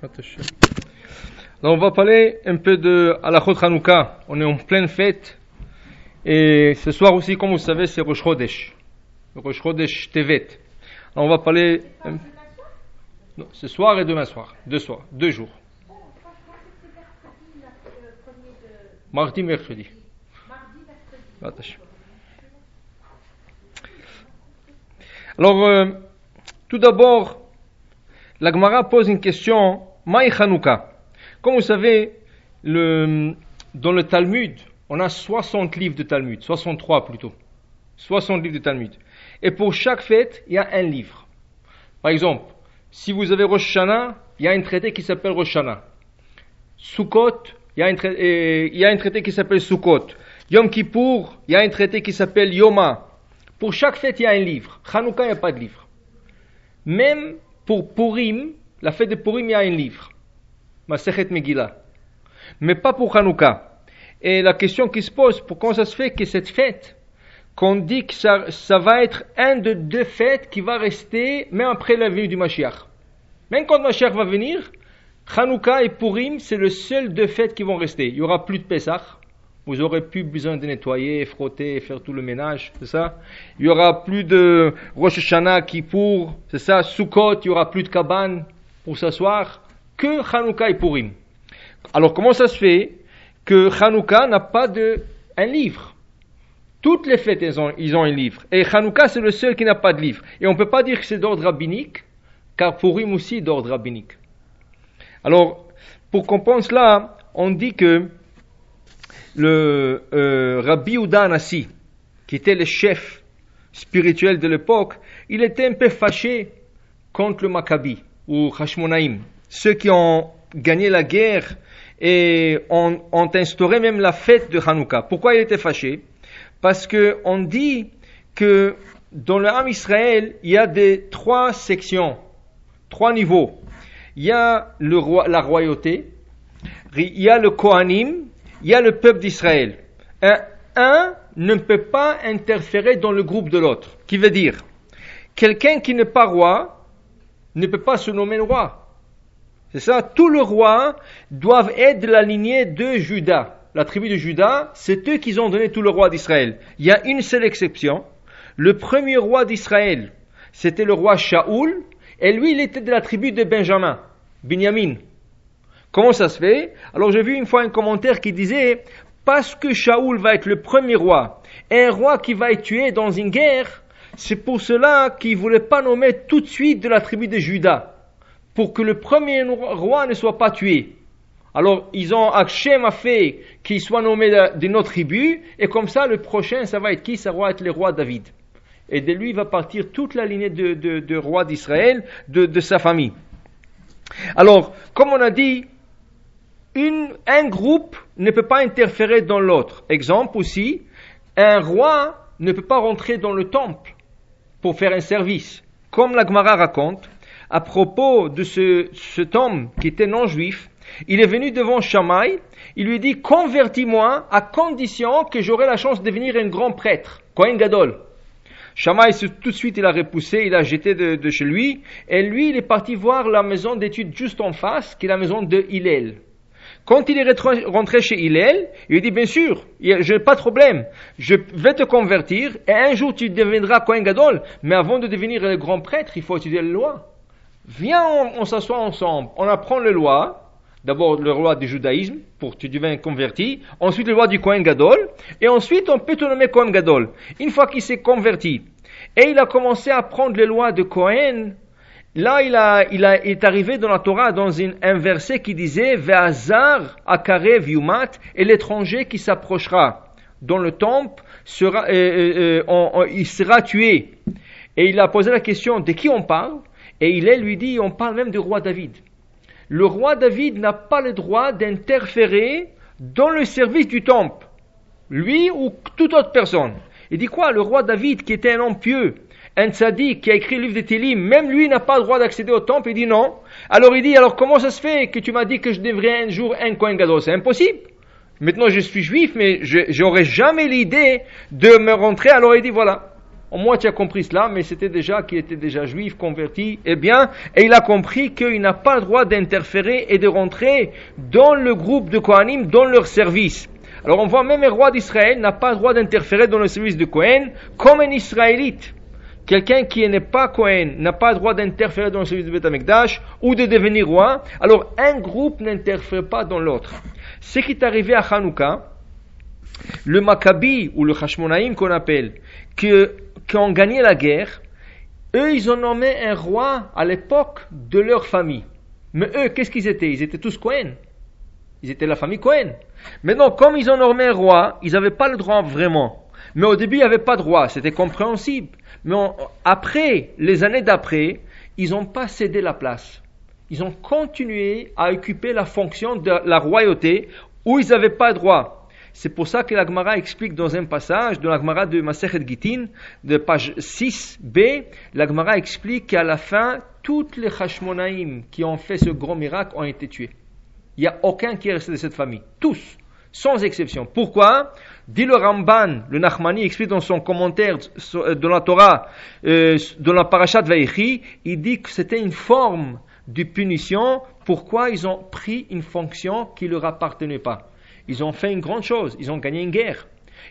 Alors on va parler un peu de Alachot Hanouka. On est en pleine fête. Et ce soir aussi, comme vous savez, c'est Rosh Chodesh. Rosh Chodesh Tevet. Alors on va parler... Non, ce soir et demain soir. Deux soirs. Deux jours. Mardi, mercredi. Alors, euh, tout d'abord, la Gemara pose une question, Maï Hanouka. Comme vous savez, dans le Talmud, on a 60 livres de Talmud, 63 plutôt. 60 livres de Talmud. Et pour chaque fête, il y a un livre. Par exemple, si vous avez Rosh il y a un traité qui s'appelle Rosh Hashanah. Sukkot, il y, a il y a un traité qui s'appelle Sukkot. Yom Kippour, il y a un traité qui s'appelle Yoma. Pour chaque fête, il y a un livre. Hanouka, il n'y a pas de livre. Même pour Purim, la fête de Purim, il y a un livre. Masechet Megillah. Mais pas pour Hanouka. Et la question qui se pose, pourquoi ça se fait que cette fête, qu'on dit que ça, va être un de deux fêtes qui va rester même après la venue du Mashiach. Même quand Mashiach va venir, Hanouka et Purim, c'est le seul deux fêtes qui vont rester. Il n'y aura plus de Pesach, vous aurez plus besoin de nettoyer, frotter, faire tout le ménage, c'est ça Il y aura plus de Rosh Hashanah qui pour, c'est ça Sukkot, il y aura plus de cabane pour s'asseoir, que Hanouka et Purim. Alors comment ça se fait que Hanouka n'a pas de un livre? Toutes les fêtes, ils ont, ils ont un livre. Et Hanouka, c'est le seul qui n'a pas de livre. Et on ne peut pas dire que c'est d'ordre rabbinique, car Purim aussi d'ordre rabbinique. Alors, pour comprendre cela, on dit que le euh, Rabbi Uda qui était le chef spirituel de l'époque, il était un peu fâché contre le Maccabi ou Hashmonaïm, ceux qui ont gagné la guerre et ont, ont, instauré même la fête de Hanouka. Pourquoi il était fâché? Parce que on dit que dans le Ham Israël, il y a des trois sections, trois niveaux. Il y a le roi, la royauté, il y a le Kohanim il y a le peuple d'Israël. Un, un ne peut pas interférer dans le groupe de l'autre. Qui veut dire, quelqu'un qui n'est pas roi ne peut pas se nommer roi. C'est ça, tous les rois doivent être de la lignée de Judas. La tribu de Judas, c'est eux qui ont donné tout le roi d'Israël. Il y a une seule exception. Le premier roi d'Israël, c'était le roi Shaoul, et lui, il était de la tribu de Benjamin, Binyamin. Comment ça se fait? Alors j'ai vu une fois un commentaire qui disait parce que Shaoul va être le premier roi, un roi qui va être tué dans une guerre, c'est pour cela qu'il ne voulait pas nommer tout de suite de la tribu de Judas, pour que le premier roi ne soit pas tué. Alors ils ont Hachem a fait qu'il soit nommé de, notre tribu, et comme ça le prochain ça va être qui? Ça va être le roi David. Et de lui va partir toute la lignée de, de, roi d'Israël, de, de sa famille. Alors, comme on a dit, un groupe ne peut pas interférer dans l'autre. Exemple aussi, un roi ne peut pas rentrer dans le temple pour faire un service. Comme la Gemara raconte, à propos de ce, cet homme qui était non-juif, il est venu devant Shammai, il lui dit convertis-moi à condition que j'aurai la chance de devenir un grand prêtre, Kohen Gadol. Shammai tout de suite il a repoussé, il a jeté de, de, chez lui, et lui il est parti voir la maison d'études juste en face, qui est la maison de Hillel. Quand il est rentré chez Hillel, il lui dit, bien sûr, je n'ai pas de problème, je vais te convertir, et un jour tu deviendras Kohen Gadol, mais avant de devenir le grand prêtre, il faut étudier les lois. Viens, on, s'assoit ensemble, on apprend les lois, d'abord le roi du judaïsme, pour que tu deviens converti, ensuite le roi du Kohen Gadol, et ensuite on peut te nommer Kohen Gadol. Une fois qu'il s'est converti, et il a commencé à apprendre les lois de Kohen, Là, il, a, il, a, est arrivé dans la Torah dans une, un verset qui disait Ve'azar akarev yumat et l'étranger qui s'approchera dans le temple sera, euh, euh, euh il sera tué. Et il a posé la question de qui on parle? Et il lui dit on parle même du roi David. Le roi David n'a pas le droit d'interférer dans le service du temple, lui ou toute autre personne. Il dit quoi? Le roi David qui était un homme pieux, un tzaddik qui a écrit le livre de Télim, même lui n'a pas le droit d'accéder au temple, il dit non. Alors il dit, alors comment ça se fait que tu m'as dit que je devrais un jour un Kohen Gadol C'est impossible. Maintenant je suis juif, mais je n'aurais jamais l'idée de me rentrer. Alors il dit, voilà, Au moins, tu as compris cela, mais c'était déjà qu'il était déjà juif, converti, eh bien, et il a compris qu'il n'a pas le droit d'interférer et de rentrer dans le groupe de Kohanim, dans leur service. Alors on voit même un roi d'Israël n'a pas le droit d'interférer dans le service de Kohen comme un Israélite. Quelqu'un qui n'est pas Kohen n'a pas le droit d'interférer dans service de Beth ou de devenir roi. Alors un groupe n'interfère pas dans l'autre. Ce qui est arrivé à Hanouka, le Maccabi ou le Hashmonaïm qu'on appelle, qui, ont gagné la guerre, eux ils ont nommé un roi à l'époque de leur famille. Mais eux, qu'est-ce qu'ils étaient? Ils étaient tous Kohen. Ils étaient la famille Cohen. Maintenant, comme ils ont nommé un roi, ils n'avaient pas le droit vraiment. Mais au début, il n'y avait pas de roi, c'était compréhensible. Mais après, les années d'après, ils n'ont pas cédé la place. Ils ont continué à occuper la fonction de la royauté où ils n'avaient pas droit. C'est pour ça que l'Agmara explique dans un passage de l'Agmara de Masechet Gitin, de page 6b, l'Agmara explique qu'à la fin, toutes les Hashmonaïm qui ont fait ce grand miracle ont été tués. Il n'y a aucun qui est resté de cette famille. Tous, sans exception. Pourquoi? Dit le Ramban, le Nachmani explique dans son commentaire euh, de la Torah, euh, de la Parashat Vaïchi, il dit que c'était une forme de punition. Pourquoi ils ont pris une fonction qui ne leur appartenait pas? Ils ont fait une grande chose, ils ont gagné une guerre.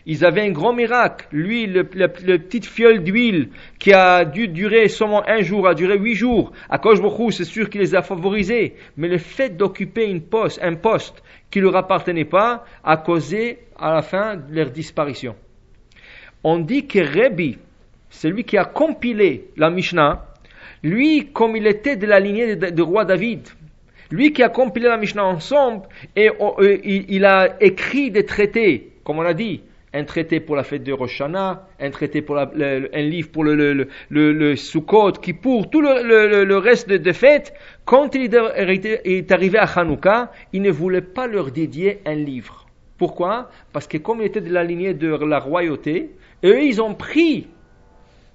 Ils avaient un grand miracle. Lui, le, petite fiole d'huile qui a dû durer seulement un jour, a duré huit jours. À Koshbochou, c'est sûr qu'il les a favorisés. Mais le fait d'occuper une poste, un poste qui ne leur appartenait pas a causé à la fin leur disparition. On dit que Rebbe, celui qui a compilé la Mishnah, lui, comme il était de la lignée de, roi David, lui qui a compilé la Mishnah ensemble, et euh, il, a écrit des traités, comme on a dit, un traité pour la fête de Roshana, un traité pour un livre pour le, le, le, le Sukkot, qui pour tout le, reste de, fêtes, quand il est arrivé à Hanouka, il ne voulait pas leur dédier un livre. Pourquoi? Parce que comme il était de la lignée de la royauté, eux, ils ont pris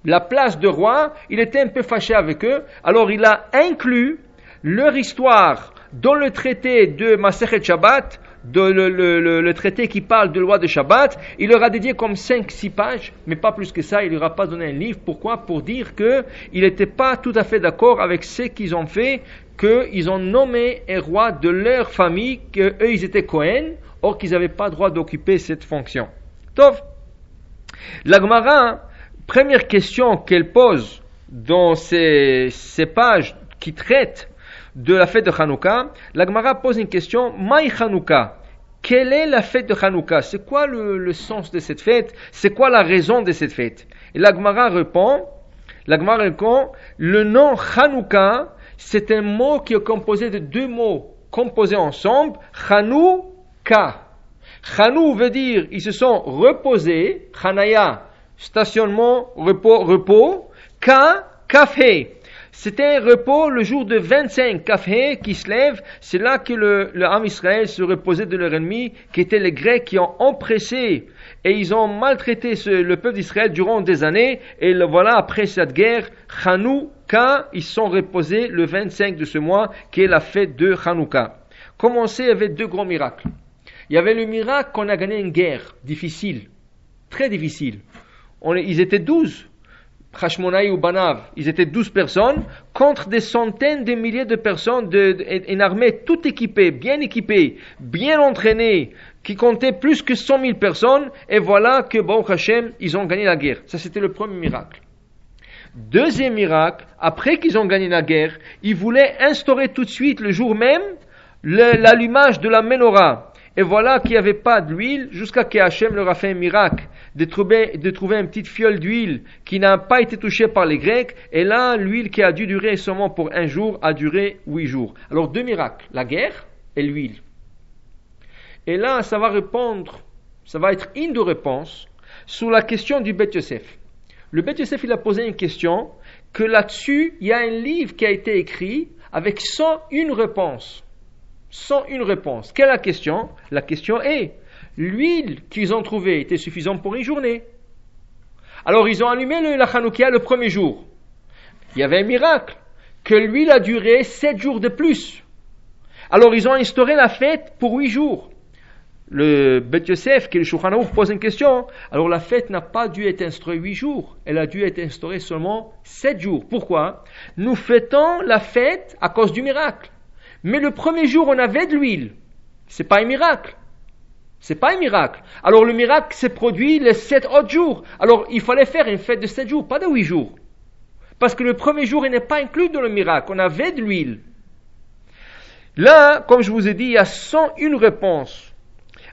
la place de roi, il était un peu fâché avec eux, alors il a inclus leur histoire dans le traité de Masechet Shabbat, de le, traité qui parle de loi de Shabbat, il leur a dédié comme 5-6 pages, mais pas plus que ça, il ne leur a pas donné un livre. Pourquoi? Pour dire qu'il n'était pas tout à fait d'accord avec ce qu'ils ont fait, qu'ils ont nommé un roi de leur famille, qu'eux ils étaient Cohen, or qu'ils n'avaient pas droit d'occuper cette fonction. Tov. La Gemara, première question qu'elle pose dans ces, ces pages qui traitent de la fête de Hanouka, la Gemara pose une question, Maï Hanouka, quelle est la fête de Hanouka? C'est quoi le, sens de cette fête? C'est quoi la raison de cette fête? Et la Gemara répond, la Gemara répond, le nom Hanouka, c'est un mot qui est composé de deux mots composés ensemble, Hanouka. Hanou veut dire ils se sont reposés, Hanaya, stationnement, repos, repos, Ka, café. C'était un repos le jour de 25 cafés qui se lève. C'est là que le, le Israël se reposait de leur ennemi, qui étaient les Grecs qui ont oppressé et ils ont maltraité le peuple d'Israël durant des années. Et le voilà, après cette guerre, Hanouka, ils sont reposés le 25 de ce mois, qui est la fête de Hanouka. Y avait deux grands miracles. Il y avait le miracle qu'on a gagné une guerre difficile, très difficile. On, ils étaient douze Hashmonaï ou Banav, ils étaient douze personnes, contre des centaines de milliers de personnes, de, une armée tout équipée, bien équipée, bien entraînée, qui comptait plus que cent mille personnes, et voilà que, bon Hashem, ils ont gagné la guerre. Ça, c'était le premier miracle. Deuxième miracle, après qu'ils ont gagné la guerre, ils voulaient instaurer tout de suite, le jour même, l'allumage de la menorah. Et voilà qu'il n'y avait pas d'huile jusqu'à que Hachem leur a fait un miracle de trouver, de trouver une petite fiole d'huile qui n'a pas été touchée par les Grecs. Et là, l'huile qui a dû durer seulement pour un jour a duré huit jours. Alors deux miracles, la guerre et l'huile. Et là, ça va répondre, ça va être une de réponse sur la question du Beth Yosef. Le Beth Yosef, il a posé une question que là-dessus, il y a un livre qui a été écrit avec 101 réponses sans une réponse. Quelle est la question? La question est, l'huile qu'ils ont trouvée était suffisante pour une journée. Alors ils ont allumé le, la Hanoukia le premier jour. Il y avait un miracle, que l'huile a duré sept jours de plus. Alors ils ont instauré la fête pour huit jours. le Bet Yosef, qui est le Shulchan pose une question. Alors la fête n'a pas dû être instaurée huit jours, elle a dû être instaurée seulement sept jours. Pourquoi? Nous fêtons la fête à cause du miracle. Mais le premier jour, on avait de l'huile. C'est pas un miracle. C'est pas un miracle. Alors le miracle s'est produit les sept autres jours. Alors il fallait faire une fête de sept jours, pas de huit jours. Parce que le premier jour, il n'est pas inclus dans le miracle. On avait de l'huile. Là, comme je vous ai dit, il y a 101 réponses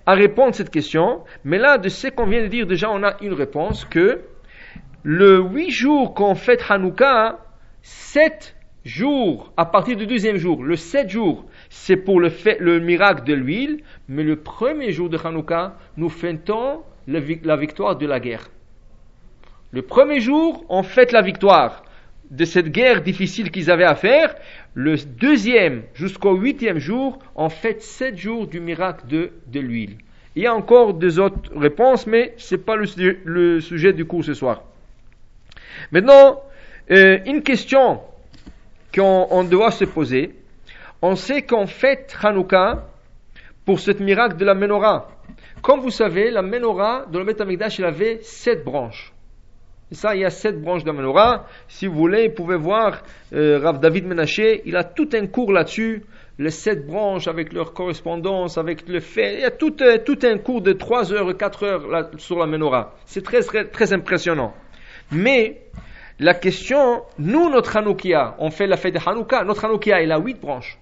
à répondre à cette question. Mais là, de ce qu'on vient de dire, déjà, on a une réponse que le huit jours qu'on fête Hanouka, sept jours à partir du deuxième jour, le sept jours, c'est pour le, fait, le miracle de l'huile, mais le premier jour de Hanouka, nous fêtons la victoire de la guerre. Le premier jour, on fête la victoire de cette guerre difficile qu'ils avaient à faire, le deuxième jusqu'au huitième jour, on fait sept jours du miracle de, de l'huile. Il y a encore des autres réponses, mais ce n'est pas le, sujet du cours ce soir. Maintenant, euh, une question qu'on doit se poser. On sait qu'on fête Hanouka pour ce miracle de la menorah. Comme vous savez, la menorah, dans le Betamikdash, il avait sept branches. Et ça, il y a sept branches de menorah. Si vous voulez, vous pouvez voir euh, David Menaché, il a tout un cours là-dessus, les sept branches avec leur correspondance, avec le fait. Il y a tout, euh, tout un cours de 3 heures, 4 heures là, sur la menorah. C'est très, très, très impressionnant. Mais, la question, nous, notre Hanoukia, on fait la fête de Hanouka, notre Hanoukia, il a huit branches.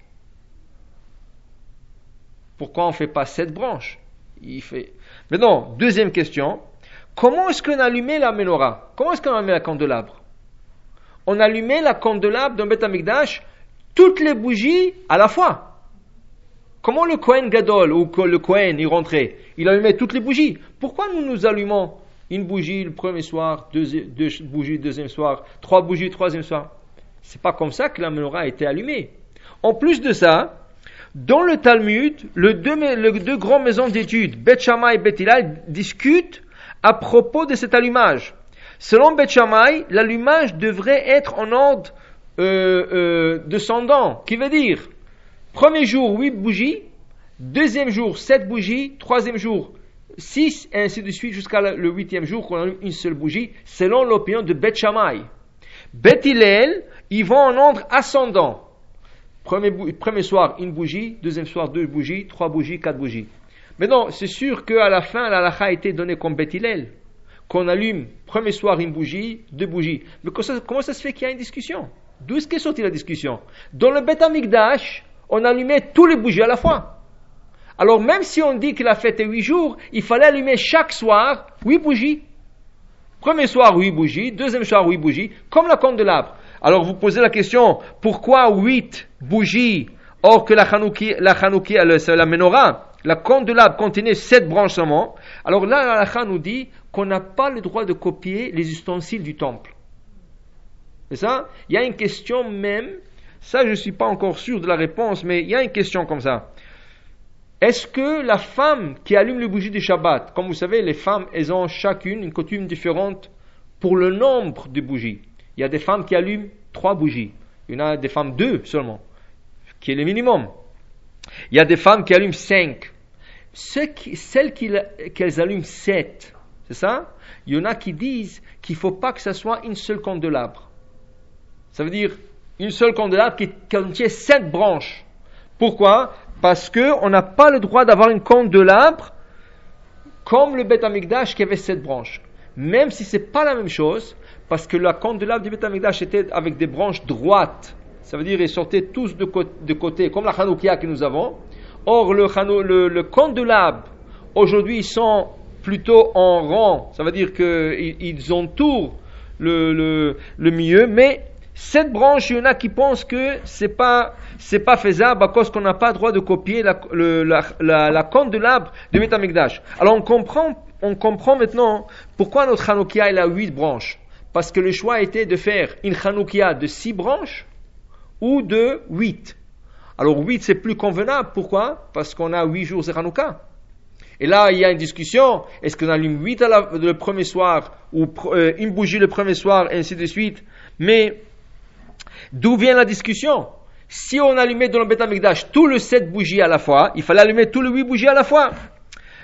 Pourquoi on ne fait pas sept branches? Il fait. Maintenant, deuxième question, Comment est-ce qu'on allumait la menorah? Comment est-ce qu'on allumait la candelabre? On allumait la candelabre d'un Beth Amikdash, toutes les bougies à la fois. Comment le Kohen Gadol ou le Kohen y rentrait Il allumait toutes les bougies? Pourquoi nous nous allumons une bougie le premier soir, deux, bougies le deuxième soir, trois bougies le troisième soir. C'est pas comme ça que la menorah a été allumée. En plus de ça, dans le Talmud, les deux, grandes maisons d'études, Beth Shammai et Hillel, discutent à propos de cet allumage. Selon Beth l'allumage devrait être en ordre euh, euh, descendant, qui veut dire? Premier jour 8 bougies, deuxième jour 7 bougies, troisième jour 6, et ainsi de suite jusqu'à le huitième jour qu'on allume une seule bougie, selon l'opinion de Beth Shammai. Beth ils vont en ordre ascendant. Premier, premier soir, une bougie, deuxième soir, deux bougies, trois bougies, quatre bougies. Mais non, c'est sûr qu'à la fin, la a été donnée comme Bethilel, qu'on allume premier soir une bougie, deux bougies. Mais comment ça, se fait qu'il y a une discussion? D'où est-ce qu'est sortie la discussion? Dans le Beth Amikdash, on allumait tous les bougies à la fois. Alors même si on dit que la fête est huit jours, il fallait allumer chaque soir huit bougies. Premier soir, huit bougies. Deuxième soir, huit bougies. Comme la candelabre. Alors vous posez la question, pourquoi huit bougies or que la Hanouki, la, Hanouki, la, menorah? La candelabre contenait sept branches. Alors là, la nous dit qu'on n'a pas le droit de copier les ustensiles du temple. C'est ça? Il y a une question même, ça je ne suis pas encore sûr de la réponse, mais il y a une question comme ça. Est-ce que la femme qui allume le bougie du Shabbat, comme vous savez, les femmes, elles ont chacune une coutume différente pour le nombre de bougies. Il y a des femmes qui allument trois bougies. Il y en a des femmes deux seulement, qui est le minimum. Il y a des femmes qui allument cinq. celles qu'elles allument sept, c'est ça? Il y en a qui disent qu'il ne faut pas que ce soit une seule candelabre. Ça veut dire une seule candelabre qui contient sept branches. Pourquoi? Parce qu'on n'a pas le droit d'avoir une candelabre comme le Beth Amikdash qui avait sept branches. Même si ce n'est pas la même chose, parce que la candelabre du Beth Amikdash était avec des branches droites ça veut dire ils sortaient tous de, côté, comme la Hanoukia que nous avons. Or, le, le, le candelabre, aujourd'hui, ils sont plutôt en rang, ça veut dire qu'ils ils entourent le, le, le milieu, mais cette branche, il y en a qui pensent que c'est pas c'est pas faisable à cause qu'on n'a pas le droit de copier la, la, la, la candelabre de Metamikdash. Alors on comprend, on comprend maintenant pourquoi notre Hanoukia il a huit branches. Parce que le choix était de faire une Hanoukia de six branches ou de 8. Alors 8 c'est plus convenable, pourquoi? Parce qu'on a 8 jours de Hanouka. Et là, il y a une discussion, est-ce qu'on allume 8 le premier soir, ou euh, une bougie le premier soir, et ainsi de suite? Mais, d'où vient la discussion? Si on allumait dans le Beth Amikdash tous les 7 bougies à la fois, il fallait allumer tous les 8 bougies à la fois.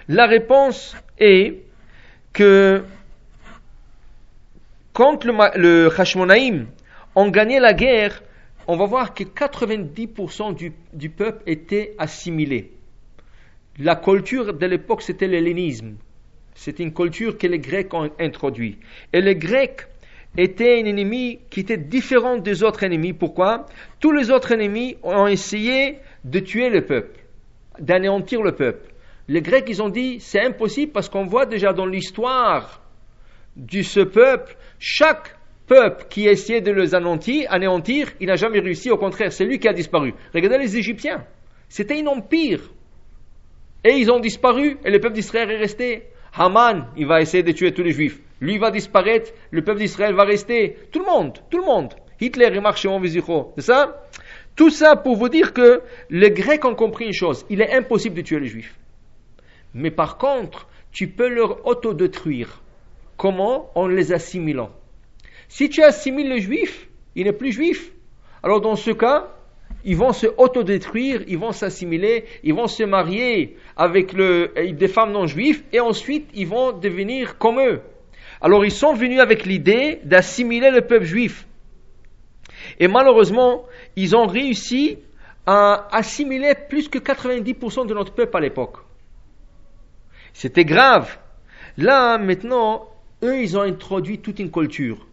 La réponse est que quand le, le Hashmonaïm ont gagné la guerre, on va voir que 90% du, peuple était assimilé. La culture de l'époque, c'était l'hellénisme. C'était une culture que les Grecs ont introduit. Et les Grecs étaient un ennemi qui était différent des autres ennemis. Pourquoi? Tous les autres ennemis ont essayé de tuer le peuple, d'anéantir le peuple. Les Grecs, ils ont dit, c'est impossible parce qu'on voit déjà dans l'histoire de ce peuple, chaque peuple qui essayait de les anéantir, anéantir il n'a jamais réussi. Au contraire, c'est lui qui a disparu. Regardez les Égyptiens. C'était un empire. Et ils ont disparu et le peuple d'Israël est resté. Haman, il va essayer de tuer tous les juifs. Lui va disparaître, le peuple d'Israël va rester. Tout le monde, tout le monde. Hitler et Marc C'est ça? Tout ça pour vous dire que les Grecs ont compris une chose. Il est impossible de tuer les juifs. Mais par contre, tu peux leur autodétruire. Comment? En les assimilant. Si tu assimiles le juif, il n'est plus juif. Alors dans ce cas, ils vont se autodétruire, ils vont s'assimiler, ils vont se marier avec des femmes non juives et ensuite ils vont devenir comme eux. Alors ils sont venus avec l'idée d'assimiler le peuple juif. Et malheureusement, ils ont réussi à assimiler plus que 90% de notre peuple à l'époque. C'était grave. Là, maintenant, eux, ils ont introduit toute une culture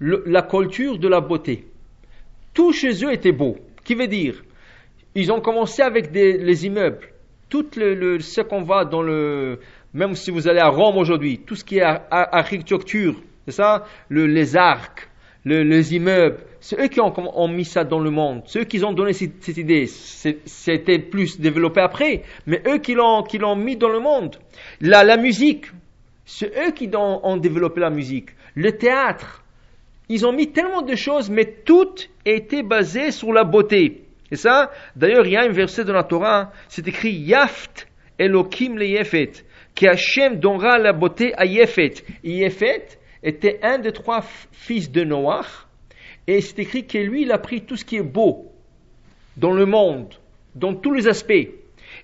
la culture de la beauté. Tout chez eux était beau. Qui veut dire? Ils ont commencé avec les immeubles. Tout le, ce qu'on voit dans le... Même si vous allez à Rome aujourd'hui, tout ce qui est architecture, c'est ça? Les arcs, les immeubles, c'est eux qui ont, mis ça dans le monde. C'est eux qui ont donné cette, idée. C'était plus développé après, mais eux qui l'ont, mis dans le monde. La, musique, c'est eux qui ont, développé la musique. Le théâtre, ils ont mis tellement de choses, mais toutes étaient basées sur la beauté. Et ça, d'ailleurs, il y a un verset dans la Torah, c'est écrit Yaft Elohim le Yefet, que Hachem donnera la beauté à Yefet. Et Yefet était un des trois fils de Noach, et c'est écrit que lui, il a pris tout ce qui est beau dans le monde, dans tous les aspects.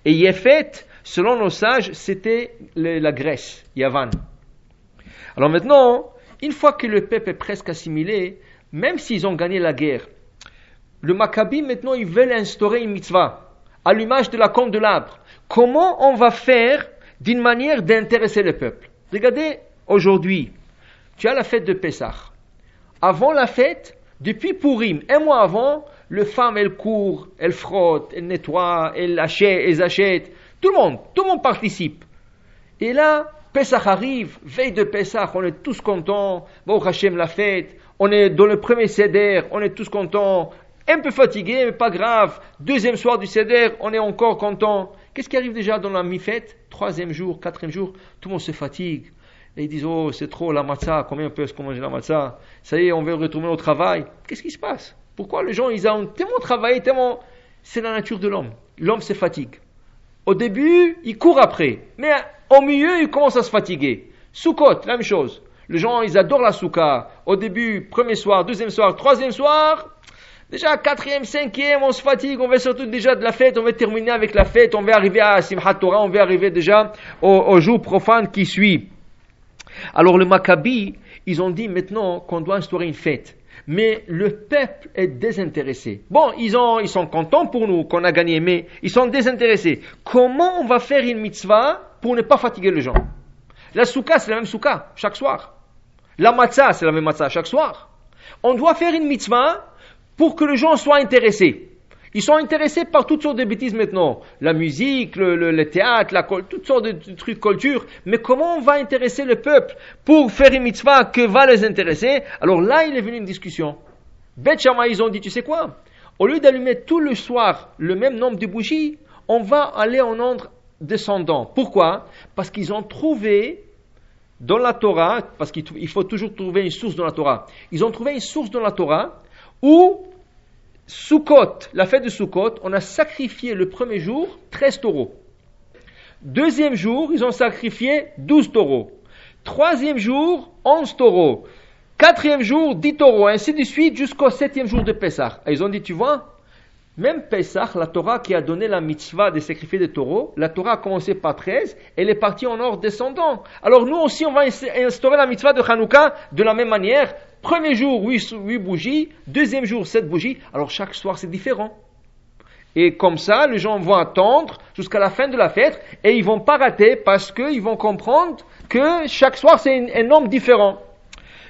Et Yefet, selon nos sages, c'était la Grèce, Yavan. Alors maintenant, une fois que le peuple est presque assimilé, même s'ils ont gagné la guerre, le Maccabi maintenant ils veulent instaurer une mitzvah, à l'image de la compte de l'arbre. Comment on va faire d'une manière d'intéresser le peuple Regardez, aujourd'hui, tu as la fête de Pessah. Avant la fête, depuis Purim, un mois avant, les femmes elles courent, elles frottent, elles nettoient, elles achètent, elles achètent. Tout le monde, tout le monde participe. Et là, Pesach arrive, veille de Pesach, on est tous contents. Bon, Hachem la fête. On est dans le premier Seder, on est tous contents. Un peu fatigué, mais pas grave. Deuxième soir du Seder, on est encore content. Qu'est-ce qui arrive déjà dans la mi-fête? Troisième jour, quatrième jour, tout le monde se fatigue. Et ils disent, oh, c'est trop la matzah, combien on peut se manger la matzah? Ça y est, on veut retourner au travail. Qu'est-ce qui se passe? Pourquoi les gens, ils ont tellement travaillé, tellement... C'est la nature de l'homme. L'homme se fatigue. Au début, il court après. Mais au milieu, il commence à se fatiguer. Soukot, la même chose. Les gens, ils adorent la souka. Au début, premier soir, deuxième soir, troisième soir. Déjà, quatrième, cinquième, on se fatigue, on va surtout déjà de la fête, on va terminer avec la fête, on va arriver à Simchat Torah, on va arriver déjà au, au jour profane qui suit. Alors le Maccabi, ils ont dit maintenant qu'on doit instaurer une fête mais le peuple est désintéressé. Bon, ils, ont, ils sont contents pour nous qu'on a gagné, mais ils sont désintéressés. Comment on va faire une mitzvah pour ne pas fatiguer les gens? La souka, c'est la même souka, chaque soir. La matzah, c'est la même matzah, chaque soir. On doit faire une mitzvah pour que les gens soient intéressés. Ils sont intéressés par toutes sortes de bêtises maintenant. La musique, le, théâtre, la, toutes sortes de trucs culture. Mais comment on va intéresser le peuple pour faire une mitzvah que va les intéresser? Alors là, il est venu une discussion. Bet ils ont dit, tu sais quoi? Au lieu d'allumer tout le soir le même nombre de bougies, on va aller en ordre descendant. Pourquoi? Parce qu'ils ont trouvé dans la Torah, parce qu'il faut toujours trouver une source dans la Torah, ils ont trouvé une source dans la Torah où Sukkot, la fête de Sukkot, on a sacrifié le premier jour 13 taureaux. Deuxième jour, ils ont sacrifié 12 taureaux. Troisième jour, 11 taureaux. Quatrième jour, 10 taureaux, ainsi de suite jusqu'au septième jour de Pessah. Ils ont dit, tu vois, Même Pesach, la Torah qui a donné la mitzvah de sacrifier des taureaux, la Torah a commencé par 13, elle est partie en ordre descendant. Alors nous aussi, on va instaurer la mitzvah de Hanouka de la même manière. Premier jour, 8, bougies. Deuxième jour, 7 bougies. Alors chaque soir, c'est différent. Et comme ça, les gens vont attendre jusqu'à la fin de la fête et ils vont pas rater parce qu'ils vont comprendre que chaque soir, c'est un, nombre différent.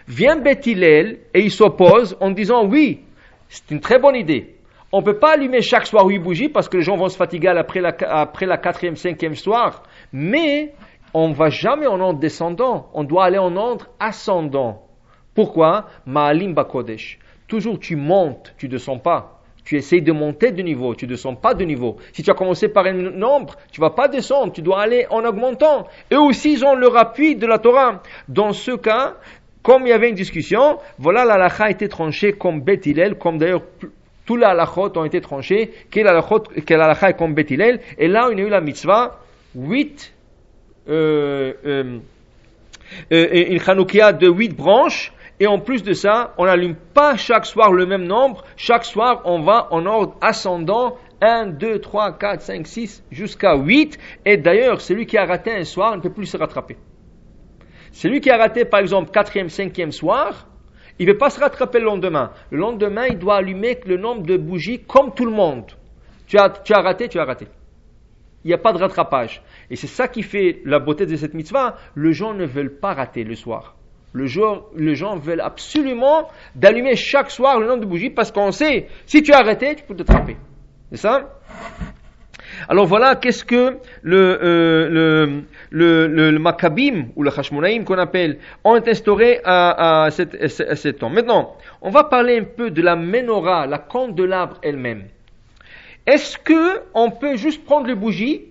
Vient Bethilel et il s'oppose en disant oui, c'est une très bonne idée. On ne peut pas allumer chaque soir huit bougies parce que les gens vont se fatiguer après la, après la quatrième, cinquième soir. Mais on ne va jamais en ordre descendant. On doit aller en ordre ascendant. Pourquoi? Ma'alim Bakodesh. Toujours tu montes, tu ne descends pas. Tu essayes de monter de niveau, tu ne descends pas de niveau. Si tu as commencé par un nombre, tu vas pas descendre, tu dois aller en augmentant. Eux aussi, ils ont leur appui de la Torah. Dans ce cas, comme il y avait une discussion, voilà la a été tranchée comme Beth comme d'ailleurs tous les halachot ont été tranchés, quel halakha est comme Beth et là on a eu la mitzvah, 8, euh, euh, euh, une chanoukia de 8 branches, et en plus de ça, on n'allume pas chaque soir le même nombre, chaque soir on va en ordre ascendant, 1, 2, 3, 4, 5, 6, jusqu'à 8, et d'ailleurs celui qui a raté un soir ne peut plus se rattraper. Celui qui a raté par exemple 4e, 5e soir, il ne veut pas se rattraper le lendemain. Le lendemain, il doit allumer le nombre de bougies comme tout le monde. Tu as, tu as raté, tu as raté. Il n'y a pas de rattrapage. Et c'est ça qui fait la beauté de cette mitzvah. Les gens ne veulent pas rater le soir. Le jour, les gens veulent absolument d'allumer chaque soir le nombre de bougies parce qu'on sait, si tu as arrêté, tu peux te trapper. C'est ça? Alors voilà, qu'est-ce que le, euh, le, le, le, Maccabim ou le Hashmonaïm qu'on appelle ont instauré à, à, cet, à, cet temps. Maintenant, on va parler un peu de la menorah, la candelabre elle-même. Est-ce que on peut juste prendre les bougies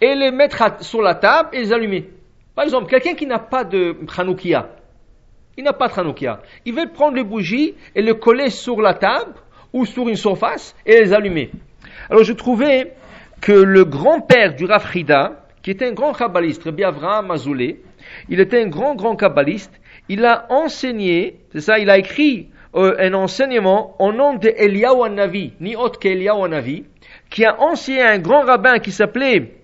et les mettre sur la table et les allumer? Par exemple, quelqu'un qui n'a pas de Hanoukia, il n'a pas de Hanoukia, il veut prendre les bougies et les coller sur la table ou sur une surface et les allumer. Alors je trouvais que le grand-père du Rav qui était un grand kabbaliste, Rabbi Avraham il était un grand, grand kabbaliste, il a enseigné, c'est ça, il a écrit euh, un enseignement au nom de Eliyahu ni autre qu'Eliyahu qui a enseigné un grand rabbin qui s'appelait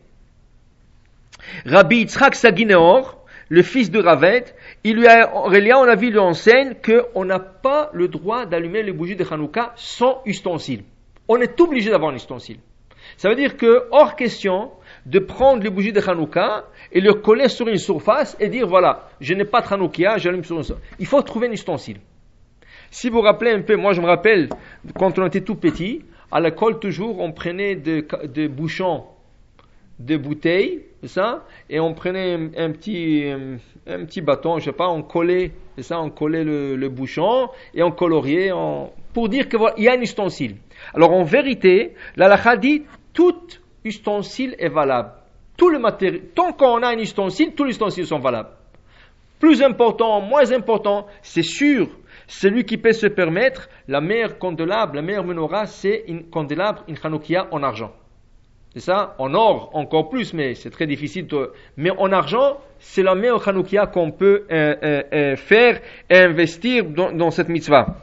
Rabbi Yitzhak le fils de Ravet, il lui a, Eliyahu Navi lui enseigne qu'on n'a pas le droit d'allumer les bougies de Hanouka sans ustensile. On est obligé d'avoir un ustensile. Ça veut dire que, hors question de prendre les bougies de Hanouka et les coller sur une surface et dire voilà, je n'ai pas de Hanouka, j'allume sur une surface. Il faut trouver un ustensile. Si vous vous rappelez un peu, moi je me rappelle, quand on était tout petit, à l'école toujours, on prenait des de bouchons de bouteilles, ça, et on prenait un, petit, un, petit bâton, je sais pas, on collait, ça, on collait le, bouchon et on coloriait, pour dire qu'il y a un ustensile. Alors en vérité, la dit tout ustensile est valable. Tout le matériel, tant qu'on a un ustensile, tous les ustensiles sont valables. Plus important, moins important, c'est sûr, celui qui peut se permettre, la meilleure candélabre, la meilleure menorah, c'est une candélabre, une chanokia en argent. C'est ça En or, encore plus, mais c'est très difficile. De... Mais en argent, c'est la meilleure chanoukia qu'on peut euh, euh, euh, faire et investir dans, dans, cette mitzvah.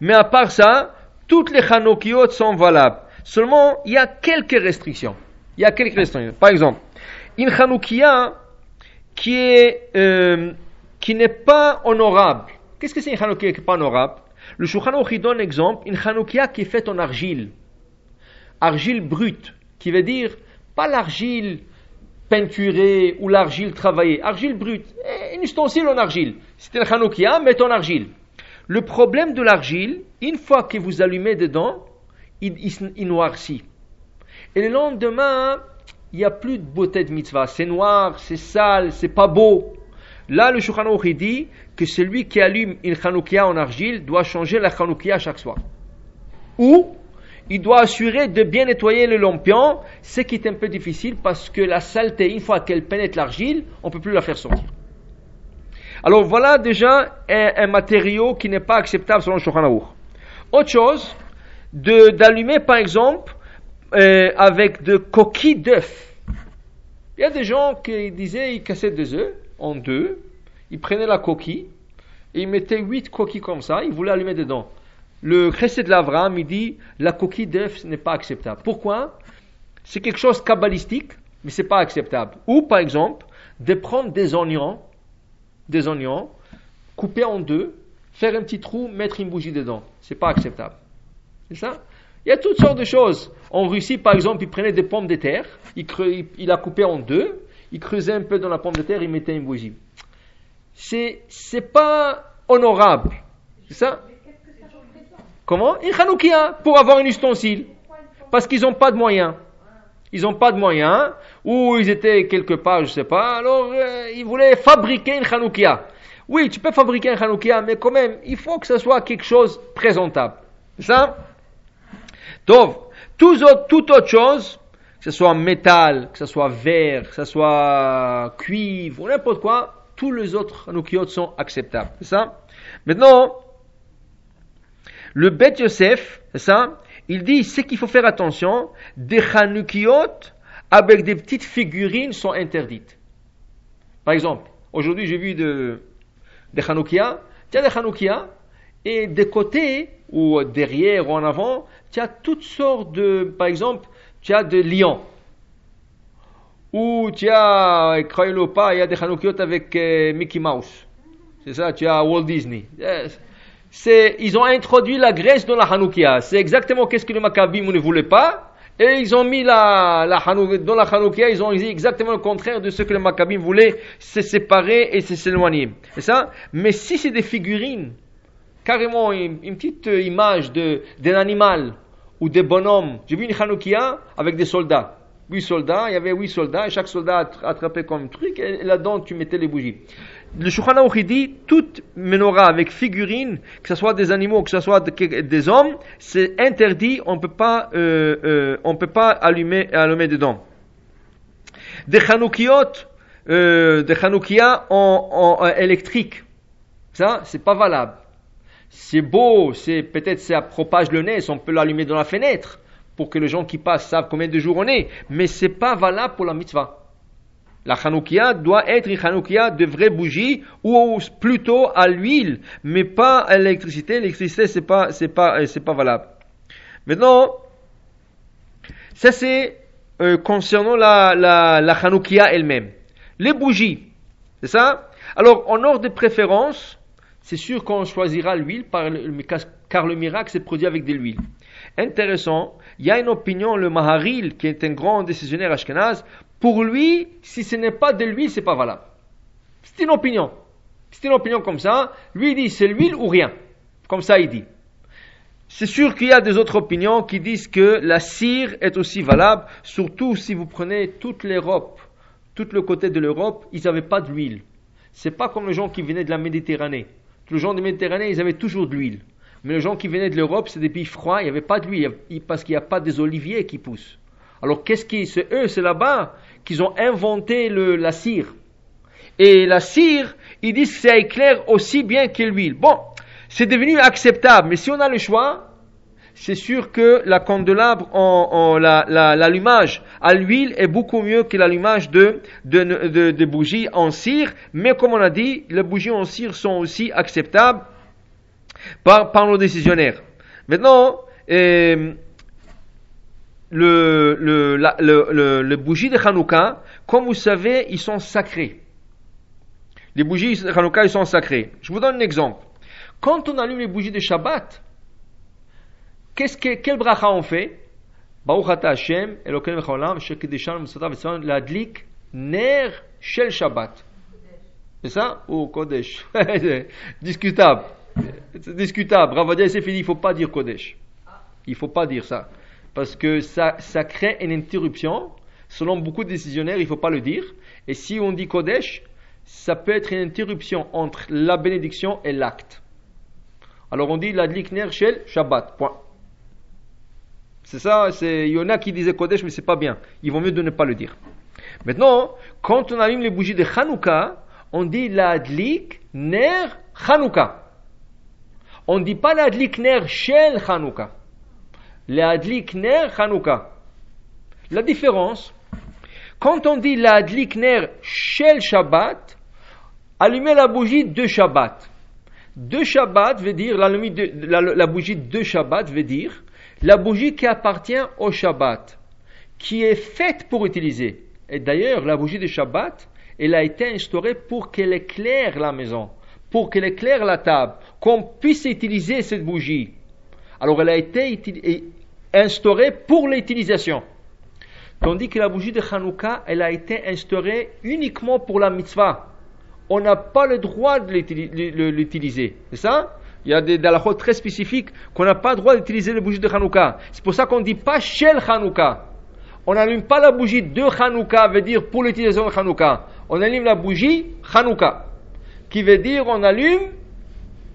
Mais à part ça, toutes les chanoukiot sont valables. Seulement, il y a quelques restrictions. Il y a quelques restrictions. Par exemple, une chanoukia qui est euh, qui n'est pas honorable. Qu'est-ce que c'est une chanoukia qui n'est pas honorable? Le Shulchan donne exemple, une chanoukia qui est faite en argile. Argile brute, qui veut dire pas l'argile peinturée ou l'argile travaillée, argile brute, eh, une ustensile en argile. C'est une chanoukia, mais en argile. Le problème de l'argile, une fois que vous allumez dedans, il, noircit. Et le lendemain, il n'y a plus de beauté de mitzvah. C'est noir, c'est sale, c'est pas beau. Là, le Shulchan dit que celui qui allume une chanoukia en argile doit changer la chanoukia chaque soir. Ou, il doit assurer de bien nettoyer le lampion, ce qui est un peu difficile parce que la saleté, une fois qu'elle pénètre l'argile, on ne peut plus la faire sortir. Alors voilà déjà un, matériau qui n'est pas acceptable selon Shulchan Autre chose, d'allumer par exemple euh, avec de coquilles d'œufs. Il y a des gens qui disaient ils cassaient des œufs en deux, ils prenaient la coquille et ils mettaient huit coquilles comme ça, ils voulaient allumer dedans. Le Chesed de l'Avram, il dit la coquille d'œuf n'est pas acceptable. Pourquoi? C'est quelque chose kabbalistique, mais c'est pas acceptable. Ou par exemple, de prendre des oignons, des oignons, couper en deux, faire un petit trou, mettre une bougie dedans. C'est pas acceptable. C'est ça? Il y a toutes sortes de choses. En Russie, par exemple, ils prenaient des pommes de terre, il, il a coupé en deux, il creusait un peu dans la pomme de terre, il mettait une bougie. C'est, c'est pas honorable. C'est ça? Comment Une Hanoukia, pour avoir un ustensile. Parce qu'ils n'ont pas de moyens. Ils n'ont pas de moyens, ou ils étaient quelque part, je ne sais pas, alors euh, ils voulaient fabriquer une Hanoukia. Oui, tu peux fabriquer un Hanoukia, mais quand même, il faut que ce soit quelque chose présentable. C'est ça? Donc, toute autre chose, que ce soit métal, que ce soit verre, que ce soit cuivre, ou n'importe quoi, tous les autres Hanoukiot sont acceptables. C'est ça? Maintenant, le Bet Yosef, ça Il dit, c'est qu'il faut faire attention, des Hanoukiot avec des petites figurines sont interdites. Par exemple, aujourd'hui j'ai vu de, des Hanoukia, tu as des Hanoukia, et des côtés, ou derrière ou en avant, tu as toutes sortes de, par exemple, tu as des lions. Ou tu as, croyez-le pas, il y a des Hanoukiot avec euh, Mickey Mouse. C'est ça, tu as Walt Disney. C'est, ils ont introduit la graisse dans la Hanoukia. C'est exactement qu'est-ce que les Maccabim ne voulaient pas. Et ils ont mis la, la dans la Hanoukia, ils ont dit exactement le contraire de ce que les Maccabim voulaient, se séparer et s'éloigner. C'est ça? Mais si c'est des figurines, carrément une, petite image de, d'un animal ou des bonhommes. J'ai vu une Hanoukia avec des soldats. Huit soldats, il y avait huit soldats, et chaque soldat attrapait comme truc, et là-dedans tu mettais les bougies le Shulchan dit toute menorah avec figurine, que ce soit des animaux, que ce soit des hommes, c'est interdit, on peut pas, euh, euh, on peut pas allumer, allumer dedans. Des chanoukiot, euh, des chanoukia en, en, électrique, ça, c'est pas valable. C'est beau, c'est peut-être ça propage le nez, on peut l'allumer dans la fenêtre pour que les gens qui passent savent combien de jours on est, mais c'est pas valable pour la mitzvah. La Hanoukia doit être une Hanoukia de vraies bougies ou plutôt à l'huile, mais pas à l'électricité. L'électricité, c'est pas, c'est pas, c'est pas valable. Maintenant, ça c'est euh, concernant la, la, la Hanoukia elle-même. Les bougies, c'est ça? Alors, en ordre de préférence, c'est sûr qu'on choisira l'huile car le miracle s'est produit avec de l'huile. Intéressant, il y a une opinion, le Maharil, qui est un grand décisionnaire ashkenaz, pour lui, si ce n'est pas de l'huile, c'est pas valable. C'est une opinion. C'est une opinion comme ça. Lui il dit c'est l'huile ou rien. Comme ça il dit. C'est sûr qu'il y a des autres opinions qui disent que la cire est aussi valable, surtout si vous prenez toute l'Europe, tout le côté de l'Europe, ils n'avaient pas d'huile. C'est pas comme les gens qui venaient de la Méditerranée. Les gens de la Méditerranée, ils avaient toujours de l'huile. Mais les gens qui venaient de l'Europe, c'est des pays froids, il n'y avait pas d'huile, parce qu'il n'y a pas des oliviers qui poussent. Alors qu'est-ce qui, c'est eux, c'est là-bas qu'ils ont inventé le, la cire. Et la cire, ils disent que ça éclaire aussi bien que l'huile. Bon, c'est devenu acceptable, mais si on a le choix, c'est sûr que la candelabre en, l'allumage à l'huile est beaucoup mieux que l'allumage de, de, de, bougies en cire, mais comme on a dit, les bougies en cire sont aussi acceptables par, par nos décisionnaires. Maintenant, euh, le, le, le, le, bougie de Hanouka, comme vous savez, ils sont sacrés. Les bougies de Hanouka, ils sont sacrés. Je vous donne un exemple. Quand on allume les bougies de Shabbat, qu'est-ce que, quel bracha on fait? Baruch Hashem, Elokeinu Mecholam, Shekedishan, Musatav, l'adlik, ner, shel Shabbat. C'est ça? Ou Kodesh Discutable. C'est discutable. Ravadia, c'est fini, il ne faut pas dire Kodesh. Il ne faut pas dire ça parce que ça, ça crée une interruption. Selon beaucoup de décisionnaires, il ne faut pas le dire. Et si on dit Kodesh, ça peut être une interruption entre la bénédiction et l'acte. Alors on dit la Dlikner Shel Shabbat. Point. C'est ça, il y en a qui disaient Kodesh, mais c'est pas bien. Il vaut mieux de ne pas le dire. Maintenant, quand on allume les bougies de Hanouka, on dit la Dlik Ner Hanouka. On ne dit pas la Dlik Ner Shel Hanouka. L'adlik ner Hanouka. La différence, quand on dit l'adlik ner shel Shabbat, allumer la bougie de Shabbat. De Shabbat veut dire, la, la bougie de Shabbat veut dire la bougie qui appartient au Shabbat, qui est faite pour utiliser. Et d'ailleurs, la bougie de Shabbat, elle a été instaurée pour qu'elle éclaire la maison, pour qu'elle éclaire la table, qu'on puisse utiliser cette bougie. Alors elle a été instaurée pour l'utilisation. Tandis que la bougie de Hanouka, elle a été instaurée uniquement pour la mitzvah. On n'a pas le droit de l'utiliser. C'est ça? Il y a des dalakhot très spécifiques qu'on n'a pas le droit d'utiliser la bougie de Hanouka. C'est pour ça qu'on ne dit pas Shel Hanouka. On n'allume pas la bougie de Hanouka, veut dire pour l'utilisation de Hanouka. On allume la bougie Hanouka, qui veut dire on allume,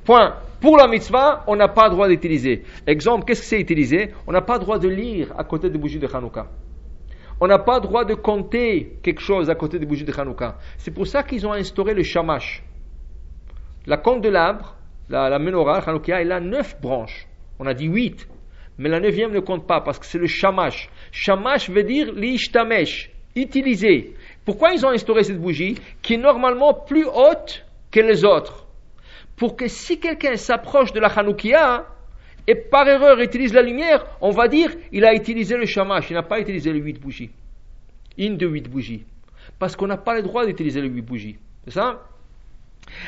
point. Pour la mitzvah, on n'a pas le droit d'utiliser. Exemple, qu'est-ce que c'est utiliser? On n'a pas le droit de lire à côté des bougies de Hanouka. On n'a pas le droit de compter quelque chose à côté des bougies de Hanouka. C'est pour ça qu'ils ont instauré le shamash. La compte de l'arbre, la, menorah, Hanouka, elle a neuf branches. On a dit huit. Mais la neuvième ne compte pas parce que c'est le shamash. Shamash veut dire l'ishtamesh, utiliser. Pourquoi ils ont instauré cette bougie qui est normalement plus haute que les autres? Pour que si quelqu'un s'approche de la Hanoukia, et par erreur utilise la lumière, on va dire il a utilisé le shamash, il n'a pas utilisé les huit bougies. Une de huit bougies. Parce qu'on n'a pas le droit d'utiliser les huit bougies. C'est ça?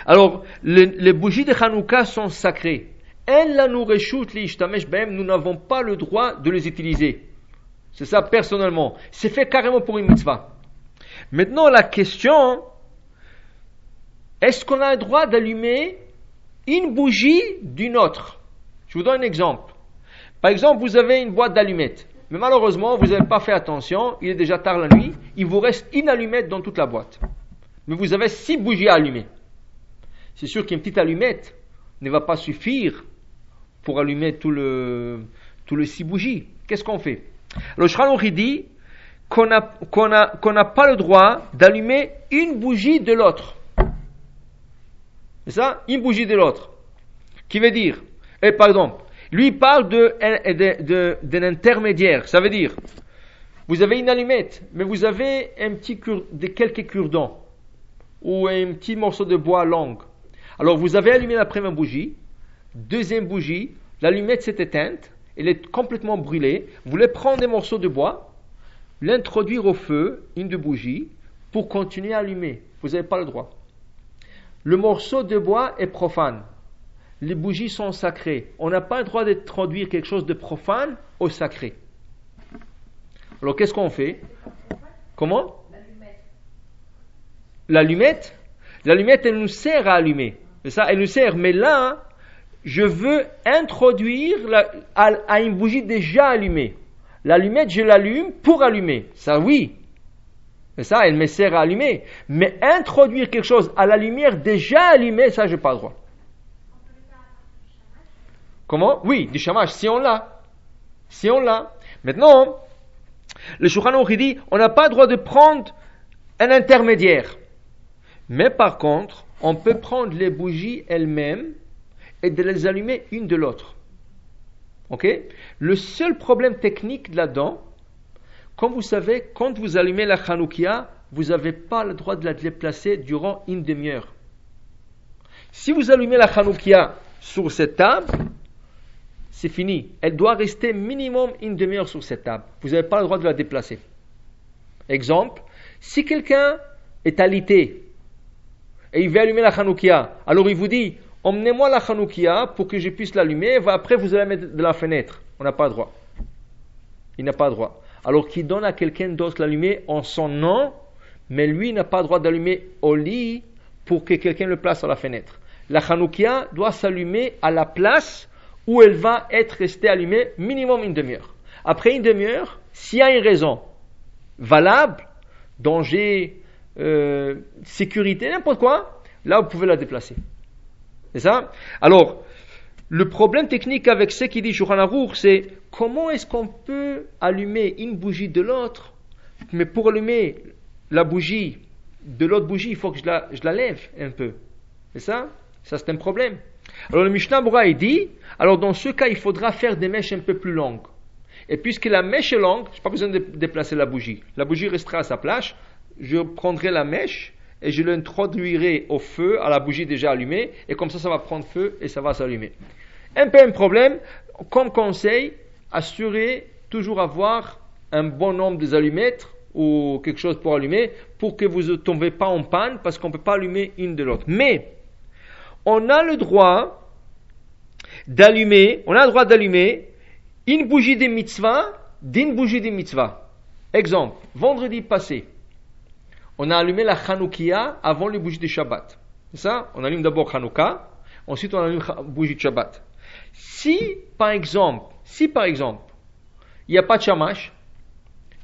Alors, les, bougies de Hanouka sont sacrées. Nous n'avons pas le droit de les utiliser. C'est ça personnellement. C'est fait carrément pour une mitzvah. Maintenant, la question, est-ce qu'on a le droit d'allumer une bougie d'une autre je vous donne un exemple. Par exemple, vous avez une boîte d'allumettes, mais malheureusement, vous n'avez pas fait attention, il est déjà tard la nuit, il vous reste une allumette dans toute la boîte. Mais vous avez six bougies à allumer. C'est sûr qu'une petite allumette ne va pas suffire pour allumer tout le, tout le six bougies. Qu'est-ce qu'on fait? Le Shranouchi dit qu'on n'a pas le droit d'allumer une bougie de l'autre. C'est ça Une bougie de l'autre. Qui veut dire et par exemple, lui parle d'un intermédiaire. Ça veut dire, vous avez une allumette, mais vous avez un petit de quelques cure-dents ou un petit morceau de bois long. Alors vous avez allumé la première bougie, deuxième bougie, l'allumette s'est éteinte, elle est complètement brûlée. Vous voulez prendre des morceaux de bois, l'introduire au feu, une de bougie, pour continuer à allumer. Vous n'avez pas le droit. Le morceau de bois est profane les bougies sont sacrées. On n'a pas le droit d'introduire quelque chose de profane au sacré. Alors qu'est-ce qu'on fait? Comment? L'allumette L'allumette, elle nous sert à allumer. Ça, elle nous sert. Mais là, je veux introduire à, une bougie déjà allumée. L'allumette, je l'allume pour allumer. Ça, oui. C'est ça, elle me sert à allumer. Mais introduire quelque chose à la lumière déjà allumée, ça, je n'ai pas le droit. Comment? Oui, du chômage, si on l'a. Si on l'a. Maintenant, le Shulchan dit, on n'a pas le droit de prendre un intermédiaire. Mais par contre, on peut prendre les bougies elles-mêmes et de les allumer une de l'autre. Ok? Le seul problème technique là-dedans, comme vous savez, quand vous allumez la Hanoukia, vous n'avez pas le droit de la déplacer durant une demi-heure. Si vous allumez la Hanoukia sur cette table, c'est fini. Elle doit rester minimum une demi-heure sur cette table. Vous n'avez pas le droit de la déplacer. Exemple, si quelqu'un est alité et il veut allumer la Hanoukia, alors il vous dit Emmenez-moi la Hanoukia pour que je puisse l'allumer, après vous allez mettre de la fenêtre. On n'a pas le droit. Il n'a pas le droit. Alors qu'il donne à quelqu'un d'autre l'allumer en son nom, mais lui n'a pas le droit d'allumer au lit pour que quelqu'un le place à la fenêtre. La Hanoukia doit s'allumer à la place où elle va être restée allumée minimum une demi-heure. Après une demi-heure, s'il y a une raison valable, danger, euh, sécurité, n'importe quoi, là vous pouvez la déplacer. C'est ça? Alors, le problème technique avec ce qui dit Shulchan c'est comment est-ce qu'on peut allumer une bougie de l'autre, mais pour allumer la bougie de l'autre bougie, il faut que je la, je la lève un peu. C'est ça? Ça c'est un problème. Alors le Mishnah Bora dit, alors dans ce cas, il faudra faire des mèches un peu plus longues. Et puisque la mèche est longue, je n'ai pas besoin de déplacer la bougie. La bougie restera à sa place. Je prendrai la mèche et je l'introduirai au feu, à la bougie déjà allumée, et comme ça, ça va prendre feu et ça va s'allumer. Un peu un problème, comme conseil, assurez toujours avoir un bon nombre des allumettes ou quelque chose pour allumer pour que vous ne tombez pas en panne parce qu'on ne peut pas allumer une de l'autre. Mais on a le droit d'allumer, on a le droit d'allumer une bougie de mitzvah d'une bougie de mitzvah. Exemple, vendredi passé, on a allumé la Hanoukia avant les bougies de Shabbat. C'est ça? On allume d'abord Hanouka, ensuite on allume la bougie de Shabbat. Si, par exemple, si par exemple, il n'y a pas de shamash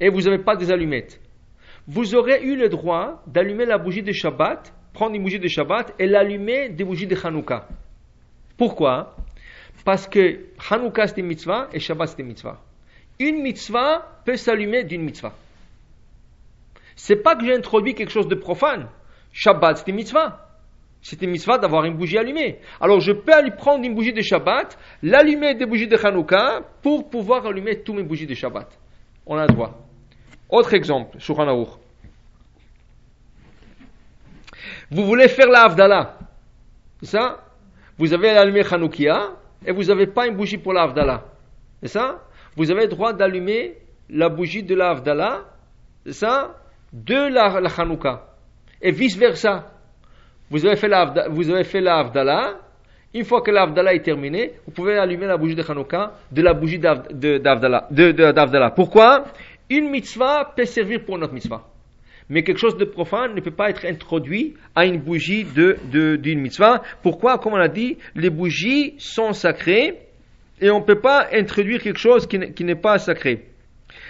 et vous n'avez pas des allumettes, vous aurez eu le droit d'allumer la bougie de Shabbat, prendre une bougie de Shabbat et l'allumer des bougies de Hanouka. Pourquoi? Parce que Hanouka c'est une mitzvah et Shabbat c'est une mitzvah. Une mitzvah peut s'allumer d'une mitzvah. C'est pas que j'ai introduit quelque chose de profane. Shabbat c'est une mitzvah. C'est une mitzvah d'avoir une bougie allumée. Alors je peux aller prendre une bougie de Shabbat, l'allumer des bougies de Hanouka pour pouvoir allumer tous mes bougies de Shabbat. On a le droit. Autre exemple, Shulchan Vous voulez faire la Havdalah. C'est ça? Vous avez allumé Hanoukia et vous n'avez pas une bougie pour la Havdalah. C'est ça? Vous avez le droit d'allumer la bougie de la Havdalah. Ça? De la, la Hanouka. Et vice versa. Vous avez fait la, vous avez fait la Une fois que l'Avdallah est terminée, vous pouvez allumer la bougie de Hanouka de la bougie d'Avdallah. Pourquoi? Une mitzvah peut servir pour notre mitzvah. Mais quelque chose de profane ne peut pas être introduit à une bougie de, d'une mitzvah. Pourquoi? Comme on a dit, les bougies sont sacrées et on ne peut pas introduire quelque chose qui n'est pas sacré.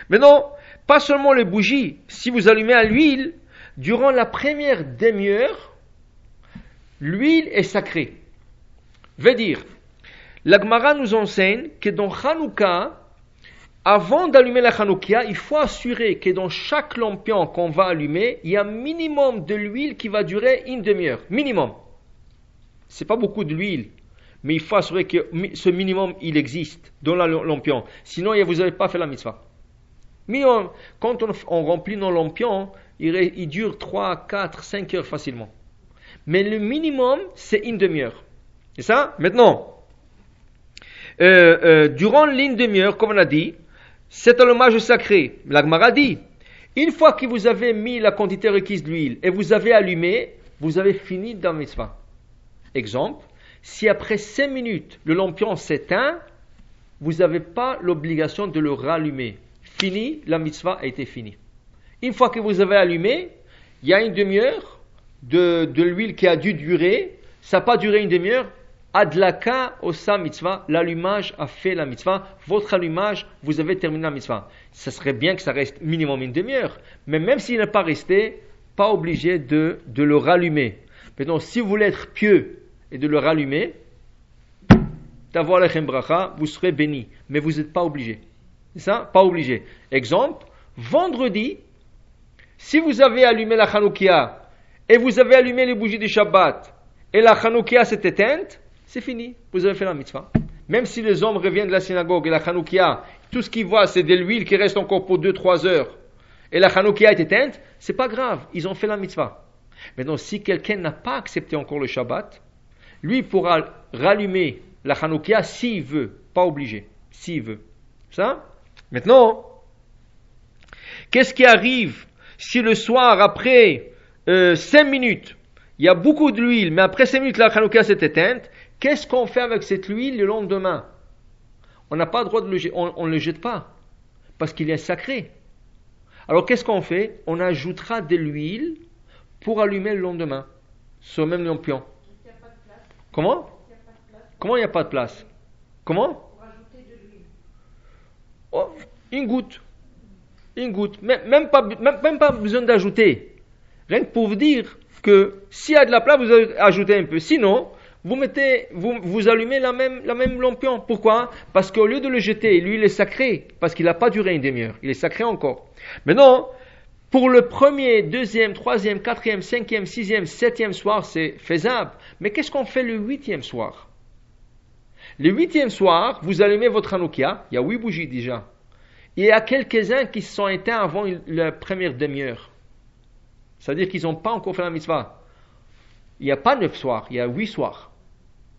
Mais non, pas seulement les bougies. Si vous allumez à l'huile, durant la première demi-heure, L'huile est sacrée. Veut dire, l'Agmara nous enseigne que dans Hanouka, avant d'allumer la Hanoukia, il faut assurer que dans chaque lampion qu'on va allumer, il y a un minimum de l'huile qui va durer une demi-heure. Minimum. C'est pas beaucoup de l'huile, mais il faut assurer que ce minimum, il existe dans la lampion. Sinon, vous n'avez pas fait la mitzvah. Minimum. Quand on, remplit nos lampions, il, dure 3, 4, 5 heures facilement mais le minimum, c'est une demi-heure. C'est ça Maintenant, euh, euh, durant l'une demi-heure, comme on a dit, c'est un hommage sacré. L'Agmara dit, une fois que vous avez mis la quantité requise d'huile et vous avez allumé, vous avez fini dans mitzvah. Exemple, si après 5 minutes le lampion s'éteint, vous n'avez pas l'obligation de le rallumer. Fini, la mitzvah a été finie. Une fois que vous avez allumé, il y a une demi-heure, de, de l'huile qui a dû durer, ça n'a pas duré une demi-heure, Adlaka osa mitzvah, l'allumage a fait la mitzvah, votre allumage, vous avez terminé la mitzvah. Ce serait bien que ça reste minimum une demi-heure, mais même s'il n'est pas resté, pas obligé de, de le rallumer. Maintenant, si vous voulez être pieux et de le rallumer, d'avoir bracha, vous serez béni, mais vous n'êtes pas obligé. C'est ça? Pas obligé. Exemple, vendredi, si vous avez allumé la Hanoukia et vous avez allumé les bougies du Shabbat, et la Hanoukia s'est éteinte, c'est fini, vous avez fait la mitzvah. Même si les hommes reviennent de la synagogue et la Hanoukia, tout ce qu'ils voient c'est de l'huile qui reste encore pour 2-3 heures, et la Hanoukia est éteinte, c'est pas grave, ils ont fait la mitzvah. Maintenant, si quelqu'un n'a pas accepté encore le Shabbat, lui pourra rallumer la Hanoukia s'il veut, pas obligé, s'il veut. Ça? Maintenant, qu'est-ce qui arrive si le soir après 5 euh, minutes, il y a beaucoup d'huile, mais après 5 minutes, la Hanouka s'est éteinte, qu'est-ce qu'on fait avec cette huile le lendemain? On n'a pas le droit de le jeter, on ne le jette pas, parce qu'il est sacré. Alors qu'est-ce qu'on fait? On ajoutera de l'huile pour allumer le lendemain, sur le même lampion. Comment? Comment il n'y a pas de place? Comment? Oh, Une goutte. Une goutte. Même pas besoin d'ajouter. Rien que pour vous dire que s'il y a de la place, vous ajoutez un peu. Sinon, vous mettez, vous, vous allumez la même, la même lampion. Pourquoi? Parce qu'au lieu de le jeter, lui, il est sacré. Parce qu'il n'a pas duré une demi-heure. Il est sacré encore. Maintenant, pour le premier, deuxième, troisième, quatrième, cinquième, sixième, septième soir, c'est faisable. Mais qu'est-ce qu'on fait le huitième soir? Le huitième soir, vous allumez votre Hanoukia. Il y a huit bougies déjà. Il y a quelques-uns qui se sont éteints avant la première demi-heure. C'est-à-dire qu'ils n'ont pas encore fait la mitzvah. Il n'y a pas neuf soirs, il y a huit soirs.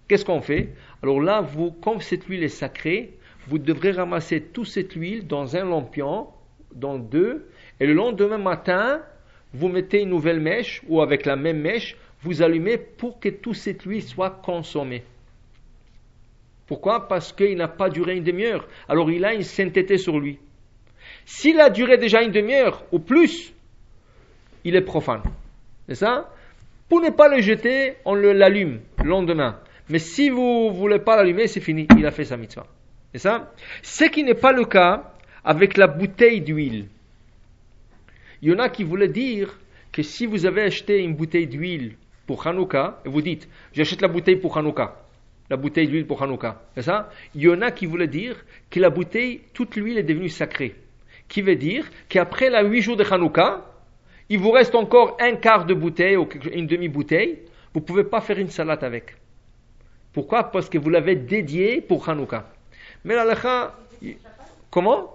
Qu'est-ce qu'on fait? Alors là, vous, comme cette huile est sacrée, vous devrez ramasser toute cette huile dans un lampion, dans deux, et le lendemain matin, vous mettez une nouvelle mèche, ou avec la même mèche, vous allumez pour que toute cette huile soit consommée. Pourquoi? Parce qu'il n'a pas duré une demi-heure. Alors il a une sainteté sur lui. S'il a duré déjà une demi-heure ou plus, il est profane. C'est ça? Pour ne pas le jeter, on l'allume le lendemain. Mais si vous ne voulez pas l'allumer, c'est fini. Il a fait sa mitzvah. C'est ça? Ce qui n'est pas le cas avec la bouteille d'huile. Il y en a qui voulaient dire que si vous avez acheté une bouteille d'huile pour Hanouka, et vous dites, j'achète la bouteille pour Hanouka, la bouteille d'huile pour Hanouka. C'est ça? Il y en a qui voulaient dire que la bouteille, toute l'huile est devenue sacrée. Qui veut dire qu'après les huit jours de Hanouka, il vous reste encore un quart de bouteille ou une demi-bouteille, vous ne pouvez pas faire une salade avec. Pourquoi? Parce que vous l'avez dédié pour Hanouka. Mais la comment?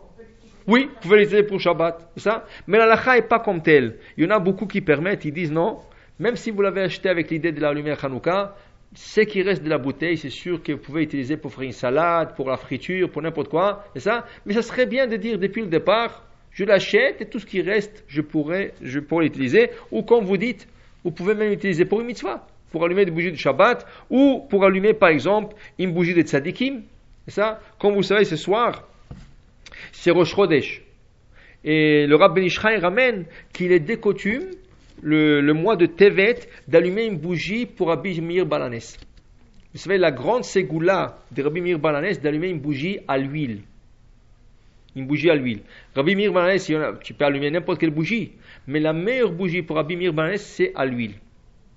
Oui, vous pouvez l'utiliser pour Shabbat. Ça? Mais la n'est pas comme telle. Il y en a beaucoup qui permettent, ils disent non, même si vous l'avez acheté avec l'idée de la lumière Hanouka, ce qui reste de la bouteille, c'est sûr que vous pouvez utiliser pour faire une salade, pour la friture, pour n'importe quoi, c'est ça? Mais ça serait bien de dire depuis le départ, je l'achète et tout ce qui reste, je pourrais, je pourrais l'utiliser. Ou comme vous dites, vous pouvez même l'utiliser pour une mitzvah, pour allumer des bougies de Shabbat, ou pour allumer par exemple une bougie de tzadikim. Ça? Comme vous savez, ce soir, c'est Rosh Chodesh. Et le Rabbi Ishraï ramène qu'il est des coutumes le, mois de Tevet d'allumer une bougie pour Rabbi Mir Balanes. Vous savez, la grande ségoula de Rabbi Mir Balanes d'allumer une bougie à l'huile. Une bougie à l'huile. Rabbi Mir Balanes, tu peux allumer n'importe quelle bougie, mais la meilleure bougie pour Rabbi Mir Balanes, c'est à l'huile.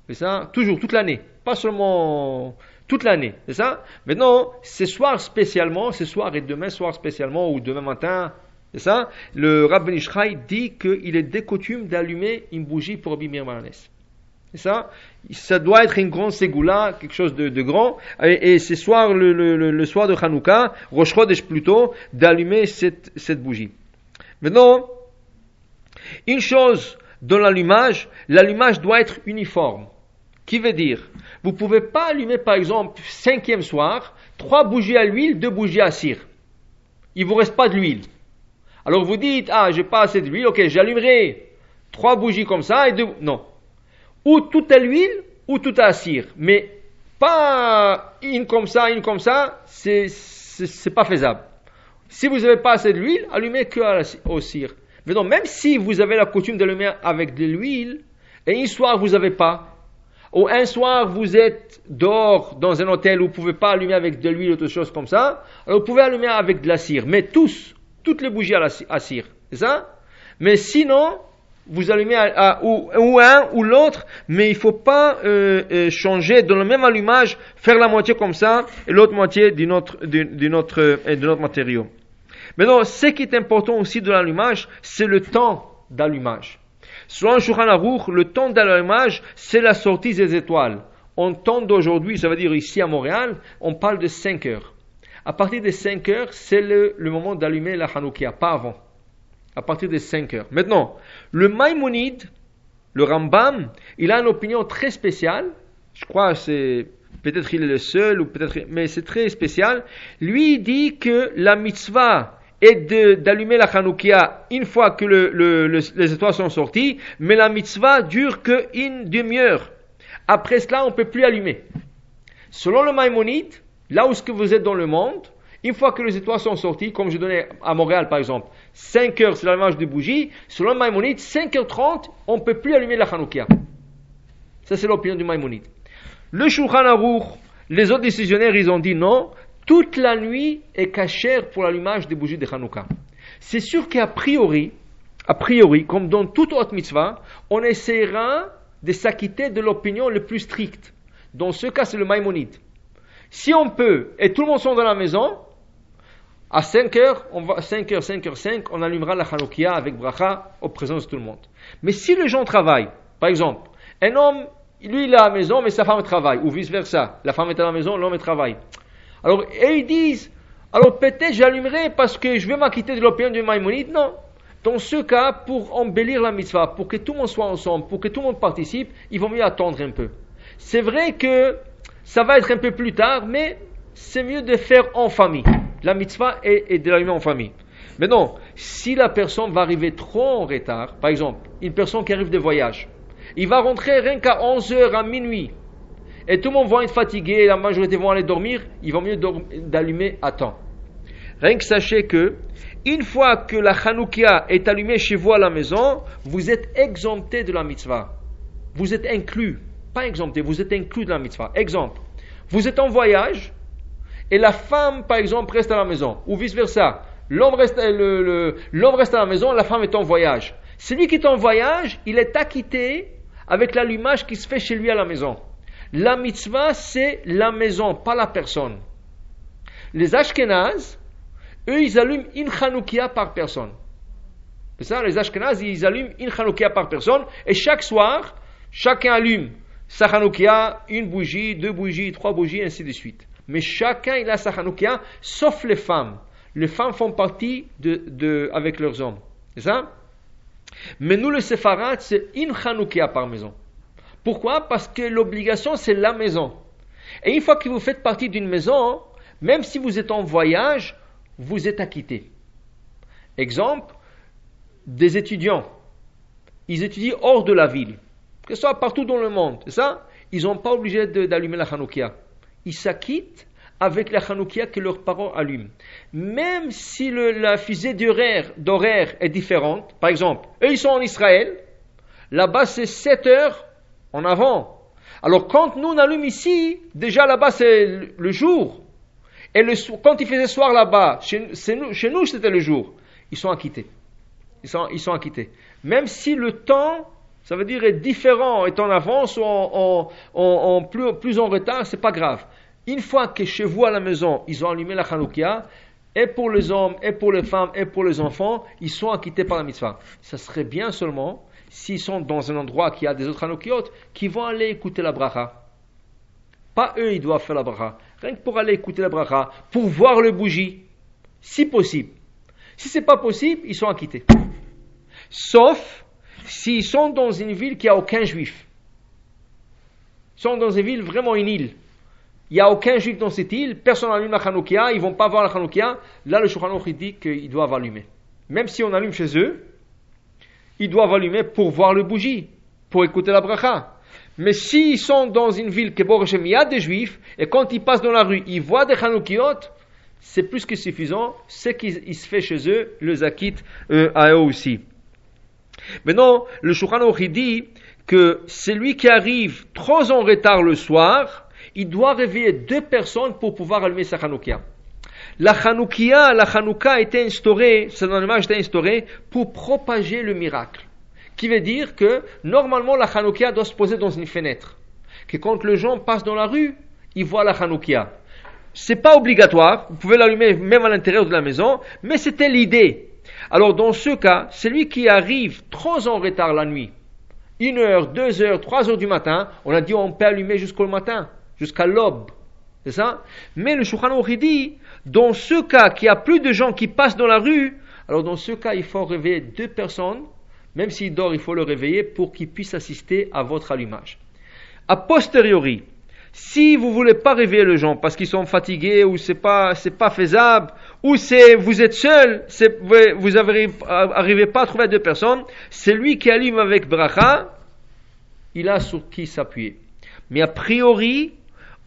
C'est ça? Toujours, toute l'année. Pas seulement toute l'année. C'est ça? Maintenant, ce soir spécialement, ce soir et demain soir spécialement, ou demain matin, c'est ça? Le Rabbi Ishraï dit qu'il est des d'allumer une bougie pour Rabbi C'est ça? Ça doit être une grande ségoula, quelque chose de, grand. Et, c'est soir, le, soir de Hanouka, Rosh Chodesh plutôt, d'allumer cette, cette bougie. Maintenant, une chose dans l'allumage, l'allumage doit être uniforme. Qui veut dire, vous ne pouvez pas allumer par exemple cinquième soir, trois bougies à l'huile, deux bougies à cire. Il ne vous reste pas de l'huile. Alors vous dites, ah, j'ai pas assez d'huile, ok, j'allumerai trois bougies comme ça et deux. Non. Ou tout à l'huile, ou tout à cire. Mais pas une comme ça, une comme ça, c'est, c'est, pas faisable. Si vous n'avez pas assez d'huile, allumez que à la, cire. Mais non, même si vous avez la coutume d'allumer avec de l'huile, et une soir vous n'avez pas, ou un soir vous êtes dehors dans un hôtel où vous ne pouvez pas allumer avec de l'huile ou autre chose comme ça, alors vous pouvez allumer avec de la cire. Mais tous, toutes les bougies à, la, cire. C'est ça? Mais sinon, vous allumez à, ou, un ou l'autre, mais il faut pas euh, euh, changer dans le même allumage, faire la moitié comme ça et l'autre moitié d'une autre, d'une autre, euh, d'un autre matériau. Maintenant, ce qui est important aussi de l'allumage, c'est le temps d'allumage. Selon Shulchan Aruch, le temps d'allumage, c'est la sortie des étoiles. En temps d'aujourd'hui, ça veut dire ici à Montréal, on parle de 5 heures. À partir de 5 heures, c'est le, moment d'allumer la Hanoukia, pas avant. À partir de 5 heures. Maintenant, le Maïmonide, le Rambam, il a une opinion très spéciale. Je crois c'est peut-être il est le seul ou peut-être mais c'est très spécial. Lui il dit que la mitzvah est d'allumer la Hanoukia une fois que les étoiles sont sorties, mais la mitzvah dure qu'une demi-heure. Après cela, on peut plus allumer. Selon le Maïmonide, Là où ce que vous êtes dans le monde, une fois que les étoiles sont sorties, comme je donnais à Montréal par exemple, 5 heures c'est l'allumage de bougies, selon Maïmonide, 5h30, on ne peut plus allumer la Hanoukia. Ça c'est l'opinion du Maïmonide. Le Shulchan Aruch, les autres décisionnaires, ils ont dit non, toute la nuit est cachère pour l'allumage des bougies de Hanouka. C'est sûr qu'a priori, a priori, comme dans toute autre mitzvah, on essaiera de s'acquitter de l'opinion le plus stricte. Dans ce cas, c'est le Maïmonide. Si on peut, et tout le monde sont dans la maison, à 5 heures, on va, 5 heures, 5 heures 5, on allumera la Hanoukia avec bracha au présence de tout le monde. Mais si les gens travaillent, par exemple, un homme, lui il est à la maison, mais sa femme travaille, ou vice versa, la femme est à la maison, l'homme travaille. Alors, et ils disent, alors peut-être j'allumerai parce que je vais m'acquitter de l'opinion du Maïmonide, non. Dans ce cas, pour embellir la mitzvah, pour que tout le monde soit ensemble, pour que tout le monde participe, il vaut mieux attendre un peu. C'est vrai que ça va être un peu plus tard, mais c'est mieux de faire en famille. La mitzvah est, de l'allumer en famille. Mais non, si la personne va arriver trop en retard, par exemple, une personne qui arrive de voyage, il va rentrer rien qu'à 11h, à minuit, et tout le monde va être fatigué, la majorité vont aller dormir, il vaut mieux d'allumer à temps. Rien que sachez que, une fois que la Hanoukia est allumée chez vous à la maison, vous êtes exempté de la mitzvah. Vous êtes inclus. Pas exempté, vous êtes inclus de la mitzvah. Exemple, vous êtes en voyage, et la femme, par exemple, reste à la maison, ou vice-versa. L'homme reste, reste à la maison, la femme est en voyage. Celui qui est en voyage, il est acquitté avec l'allumage qui se fait chez lui à la maison. La mitzvah, c'est la maison, pas la personne. Les Ashkenaz, eux, ils allument une Hanoukia par personne. C'est ça, les Ashkenaz, ils allument une Hanoukia par personne, et chaque soir, chacun allume sa Hanoukia, une bougie, deux bougies, trois bougies, ainsi de suite. Mais chacun, il a sa Hanoukia, sauf les femmes. Les femmes font partie de, avec leurs hommes. C'est ça? Mais nous, le Sepharad, c'est une Hanoukia par maison. Pourquoi? Parce que l'obligation, c'est la maison. Et une fois que vous faites partie d'une maison, même si vous êtes en voyage, vous êtes acquitté. Exemple, des étudiants. Ils étudient hors de la ville, que ce soit partout dans le monde, c'est ça? Ils n'ont pas obligé d'allumer la Hanoukia. Ils s'acquittent avec la Hanoukia que leurs parents allument. Même si la fusée d'horaire est différente, par exemple, eux ils sont en Israël, là-bas c'est 7 heures en avant. Alors quand nous on allume ici, déjà là-bas c'est le jour. Et le, quand il faisait soir là-bas, chez, chez nous c'était le jour. Ils sont acquittés. Ils sont, ils sont acquittés. Même si le temps, ça veut dire est différent, est en avance ou en, en, plus, plus, en retard, c'est pas grave. Une fois que chez vous à la maison, ils ont allumé la Hanoukia, et pour les hommes, et pour les femmes, et pour les enfants, ils sont acquittés par la mitzvah. Ça serait bien seulement s'ils sont dans un endroit qui a des autres Hanoukiot, qui vont aller écouter la bracha. Pas eux, ils doivent faire la bracha. Rien que pour aller écouter la bracha, pour voir le bougie, si possible. Si c'est pas possible, ils sont acquittés. Sauf s'ils sont dans une ville qui a aucun juif. Ils sont dans une ville vraiment une île. Il n'y a aucun juif dans cette île, personne n'allume la Hanoukia, ils vont pas voir la Hanoukia. Là, le Shulchan dit qu'ils doivent allumer. Même si on allume chez eux, ils doivent allumer pour voir le bougie, pour écouter la bracha. Mais s'ils sont dans une ville que il y a des juifs, et quand ils passent dans la rue, ils voient des Hanoukiot, c'est plus que suffisant. Ce qui se fait chez eux, le zakit euh, à eux aussi. Maintenant, le Shulchan dit que celui qui arrive trop en retard le soir, il doit réveiller deux personnes pour pouvoir allumer sa Hanoukia. La Hanoukia, la Hanouka a été instaurée, ce événement a été instauré pour propager le miracle. Qui veut dire que normalement la Hanoukia doit se poser dans une fenêtre. Que quand les gens passent dans la rue, ils voient la Hanoukia. C'est pas obligatoire, vous pouvez l'allumer même à l'intérieur de la maison, mais c'était l'idée. Alors dans ce cas, celui qui arrive trop en retard la nuit, une heure, deux heures, trois heures du matin, on a dit on peut allumer jusqu'au matin, jusqu'à l'aube. C'est ça? Mais le Shulchan dit, dans ce cas qu'il y a plus de gens qui passent dans la rue, alors dans ce cas, il faut réveiller deux personnes même s'il dort, il faut le réveiller pour qu'il puisse assister à votre allumage. A posteriori, si vous voulez pas réveiller les gens parce qu'ils sont fatigués ou c'est pas c'est pas faisable ou c'est vous êtes seul, vous n'arrivez pas à trouver deux personnes, c'est lui qui allume avec bracha, il a sur qui s'appuyer. Mais a priori,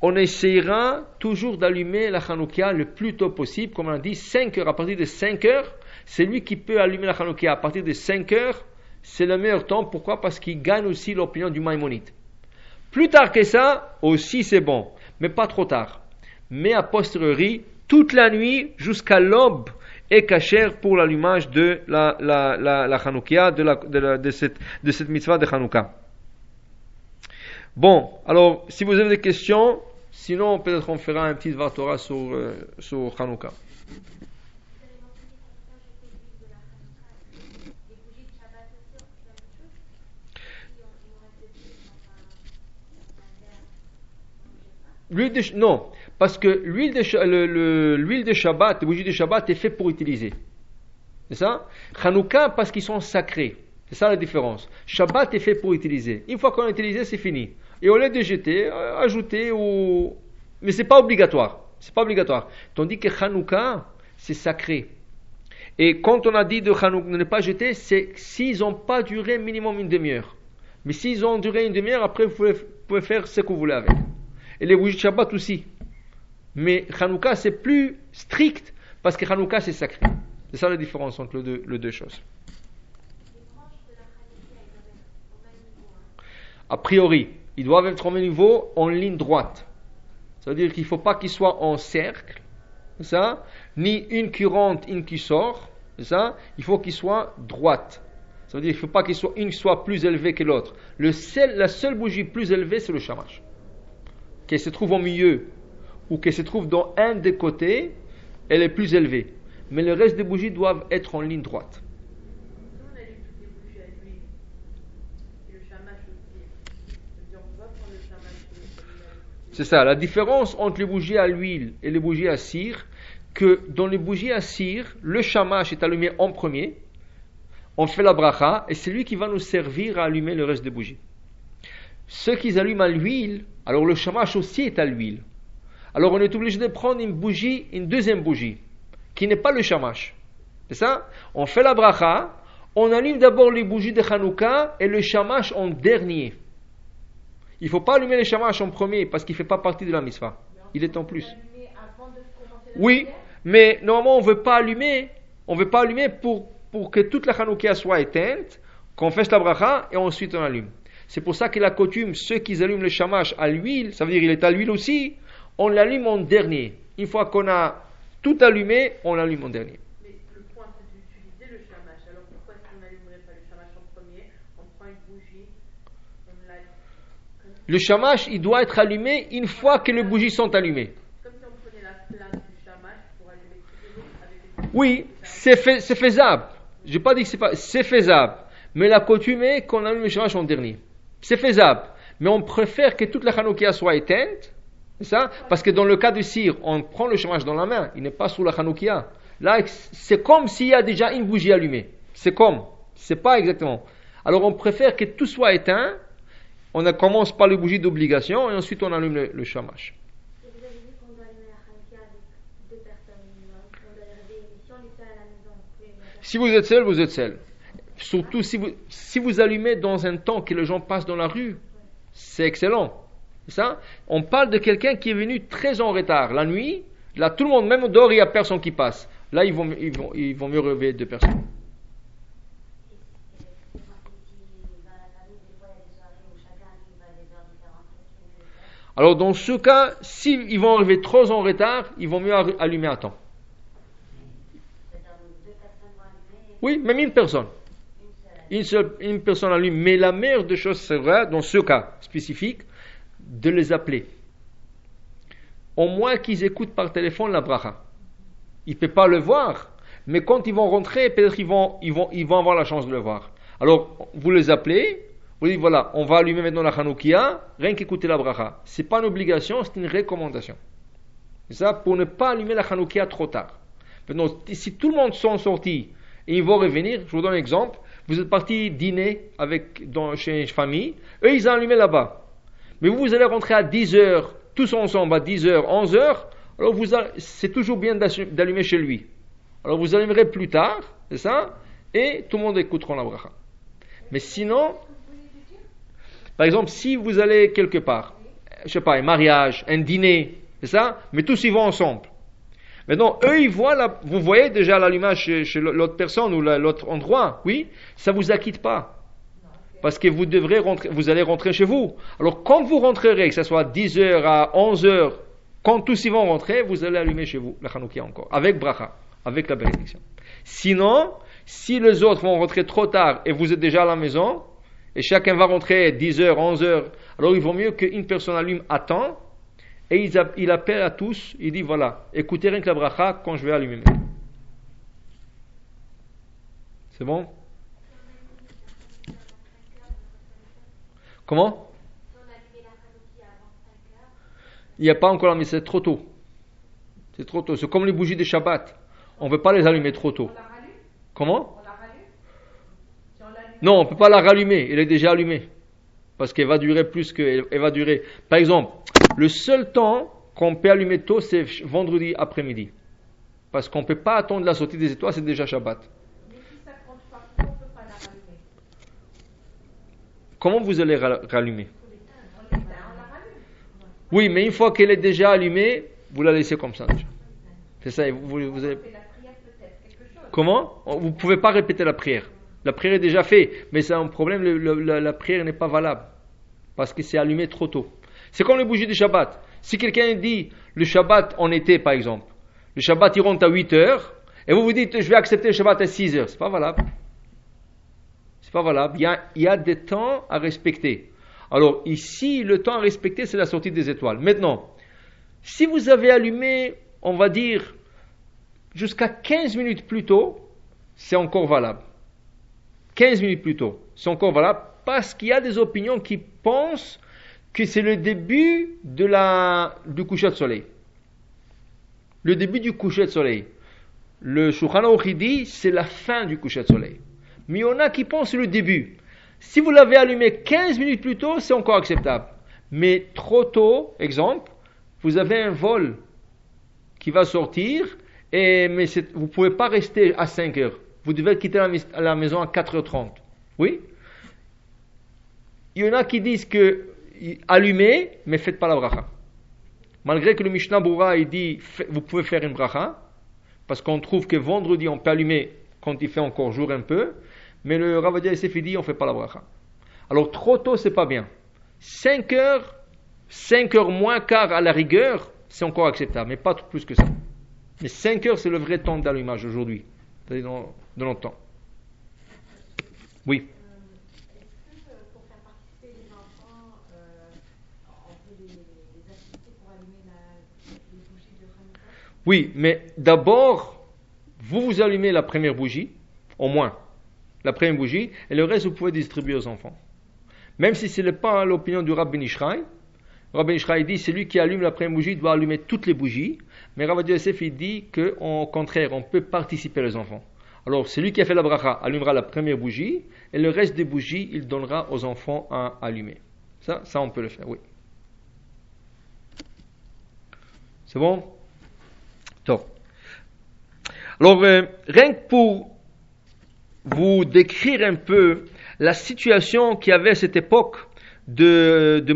on essayera toujours d'allumer la Hanoukia le plus tôt possible, comme on a dit, 5 heures. À partir de 5 heures, c'est lui qui peut allumer la Hanoukia. À partir de 5 heures, c'est le meilleur temps. Pourquoi? Parce qu'il gagne aussi l'opinion du Maïmonide. Plus tard que ça, aussi c'est bon, mais pas trop tard. Mais a posteriori, toute la nuit jusqu'à l'aube est cachère pour l'allumage de la, la de, de, cette, de cette mitzvah de Hanouka. Bon, alors si vous avez des questions, sinon peut-être on fera un petit Vartora sur, euh, sur Hanouka. L'huile de, non, parce que l'huile de, l'huile de Shabbat, la bougie de Shabbat est faite pour utiliser. C'est ça? Hanouka parce qu'ils sont sacrés. C'est ça la différence. Shabbat est fait pour utiliser. Une fois qu'on a utilisé, c'est fini. Et au lieu de jeter, euh, ajouter ou. Mais c'est pas obligatoire. C'est pas obligatoire. Tandis que Hanouka, c'est sacré. Et quand on a dit de Hanouka ne pas jeter, c'est s'ils n'ont pas duré minimum une demi-heure. Mais s'ils ont duré une demi-heure, après vous pouvez, faire ce que vous voulez avec. Et les bougies de aussi. Mais Hanouka, c'est plus strict parce que Hanouka, c'est sacré. C'est ça la différence entre les deux, choses. A priori, ils doivent être au niveau en ligne droite. Ça veut dire qu'il ne faut pas qu'ils soient en cercle, ça, ni une qui rentre, une qui sort, ça? Il faut qu'ils soient droite. Ça veut dire qu'il ne faut pas qu'il soit une soit plus élevée que l'autre. la seule bougie plus élevée, c'est le chamash. Qu'elle se trouve au milieu ou qu'elle se trouve dans un des côtés, elle est plus élevée mais le reste des bougies doivent être en ligne droite. C'est ça, la différence entre les bougies à l'huile et les bougies à cire, que dans les bougies à cire, le shamash est allumé en premier, on fait la bracha, et c'est lui qui va nous servir à allumer le reste des bougies. Ceux qui allument à l'huile, alors le shamash aussi est à l'huile. Alors on est obligé de prendre une bougie, une deuxième bougie qui n'est pas le shamash. C'est ça? On fait la bracha, on allume d'abord les bougies de Hanouka et le shamash en dernier. Il ne faut pas allumer le shamash en premier parce qu'il ne fait pas partie de la mitzvah. Il est en plus. Oui, mais normalement on ne veut pas allumer, on veut pas allumer pour, pour que toute la Hanouka soit éteinte, qu'on fasse la bracha et ensuite on allume. C'est pour ça que la coutume, ceux qui allument le shamash à l'huile, ça veut dire il est à l'huile aussi, on l'allume en dernier. Une fois qu'on a tout allumé, on l'allume en dernier. Mais le point, c'est d'utiliser le chamash. Alors pourquoi est-ce qu'on n'allumerait pas le chamash en premier On prend une bougie, on l'allume. Le chamash, il doit être allumé une fois que les bougies sont allumées. Comme si on prenait la place du chamash pour allumer toutes les autres avec les bougies. Oui, c'est faisable. Je n'ai pas dit que c'est pas, c'est faisable. Mais la coutume est qu'on allume le chamash en dernier. C'est faisable. Mais on préfère que toute la Hanoukia soit éteinte ça? Parce que dans le cas de cire, on prend le chômage dans la main, il n'est pas sous la Hanoukia. Là, c'est comme s'il y a déjà une bougie allumée. C'est comme. C'est pas exactement. Alors on préfère que tout soit éteint. On commence par les bougies d'obligation et ensuite on allume le, le. Si vous êtes seul, vous êtes seul. Surtout si vous, si vous allumez dans un temps que les gens passent dans la rue, c'est excellent. Ça, on parle de quelqu'un qui est venu très en retard. La nuit, là, tout le monde, même dehors, il n'y a personne qui passe. Là, ils vont, ils vont, ils vont mieux relever deux personnes. Alors, dans ce cas, s'ils vont arriver trop en retard, ils vont mieux allumer à temps. Oui, même une personne. Une, seule, une personne allume. Mais la meilleure des choses, vrai, dans ce cas spécifique, de les appeler. Au moins qu'ils écoutent par téléphone la bracha. Ils ne peuvent pas le voir, mais quand ils vont rentrer, peut-être ils vont, ils, vont, ils vont avoir la chance de le voir. Alors, vous les appelez, vous dites voilà, on va allumer maintenant la Hanoukia, rien qu'écouter la bracha. Ce n'est pas une obligation, c'est une recommandation. C'est ça pour ne pas allumer la Hanoukia trop tard. Maintenant, si tout le monde sont sortis et ils vont revenir, je vous donne un exemple, vous êtes parti dîner avec, dans, chez une famille, eux ils ont allumé là-bas. Mais vous, vous allez rentrer à 10 heures, tous ensemble à 10 heures, 11 heures, alors vous c'est toujours bien d'allumer chez lui. Alors vous allumerez plus tard, c'est ça, et tout le monde écoutera la bracha. Mais sinon, par exemple, si vous allez quelque part, je sais pas, un mariage, un dîner, c'est ça, mais tous ils vont ensemble. Maintenant, eux, ils voient, la, vous voyez déjà l'allumage chez, chez l'autre personne ou l'autre endroit, oui, ça vous acquitte pas parce que vous devrez rentrer, vous allez rentrer chez vous. Alors quand vous rentrerez, que ce soit 10h à 11h, quand tous y vont rentrer, vous allez allumer chez vous la Hanoukia encore, avec bracha, avec la bénédiction. Sinon, si les autres vont rentrer trop tard et vous êtes déjà à la maison, et chacun va rentrer 10h, 11h, alors il vaut mieux qu'une personne allume à temps, et il, appelle à tous, il dit voilà, écoutez rien que la bracha quand je vais allumer. C'est bon? Comment? Il n'y a pas encore mais c'est trop tôt. C'est trop tôt. C'est comme les bougies de Shabbat. On ne veut pas les allumer trop tôt. Comment On la rallume Si on l'allume Non, on ne peut pas la rallumer, elle est déjà allumée. Parce qu'elle va durer plus que. Elle, va durer. Par exemple, le seul temps qu'on peut allumer tôt, c'est vendredi après-midi. Parce qu'on ne peut pas attendre la sortie des étoiles, c'est déjà Shabbat. Mais si ça compte pas trop, on peut pas la rallumer. Comment vous allez ra- rallumer? Oui, mais une fois qu'elle est déjà allumée, vous la laissez comme ça déjà. C'est ça, vous, avez-. Comment? Vous ne pouvez pas répéter la prière. La prière est déjà faite, mais c'est un problème, la, prière n'est pas valable. Parce que c'est allumé trop tôt. C'est comme les bougies du Shabbat. Si quelqu'un dit le Shabbat en été, par exemple, le Shabbat il rentre à 8 heures, et vous vous dites je vais accepter le Shabbat à 6 heures, c'est pas valable. C'est pas valable. Il y a des temps à respecter. Alors ici, le temps à respecter, c'est la sortie des étoiles. Maintenant, si vous avez allumé, on va dire, jusqu'à 15 minutes plus tôt, c'est encore valable. 15 minutes plus tôt, c'est encore valable parce qu'il y a des opinions qui pensent que c'est le début de la, du coucher de soleil. Le début du coucher de soleil. Le Shulchan dit c'est la fin du coucher de soleil. Mais il y en a qui pensent le début. Si vous l'avez allumé 15 minutes plus tôt, c'est encore acceptable. Mais trop tôt, exemple, vous avez un vol qui va sortir, et, mais vous ne pouvez pas rester à 5 heures. Vous devez quitter la, maison à 4h30. Oui? Il y en a qui disent que allumez, mais faites pas la bracha. Malgré que le Mishnah Boura il dit vous pouvez faire une bracha, parce qu'on trouve que vendredi on peut allumer quand il fait encore jour un peu, mais le Ravadia Yosef dit on fait pas la bracha. Alors trop tôt c'est pas bien. 5 heures, 5 heures moins quart à la rigueur, c'est encore acceptable, mais pas plus que ça. Mais 5 heures c'est le vrai temps d'allumage aujourd'hui, c'est-à-dire dans, dans notre temps. Oui. De Oui, mais d'abord, vous vous allumez la première bougie, au moins, la première bougie, et le reste vous pouvez distribuer aux enfants. Même si ce n'est pas l'opinion du Rabbi Ishraï, Rabbi Ishraï dit celui qui allume la première bougie doit allumer toutes les bougies, mais Rabbi Yosef il dit qu'au contraire, on peut participer les enfants. Alors celui qui a fait la bracha allumera la première bougie, et le reste des bougies il donnera aux enfants à allumer. Ça, ça on peut le faire, oui. C'est bon? Top. Alors, euh, rien que pour vous décrire un peu la situation qu'il y avait à cette époque de, de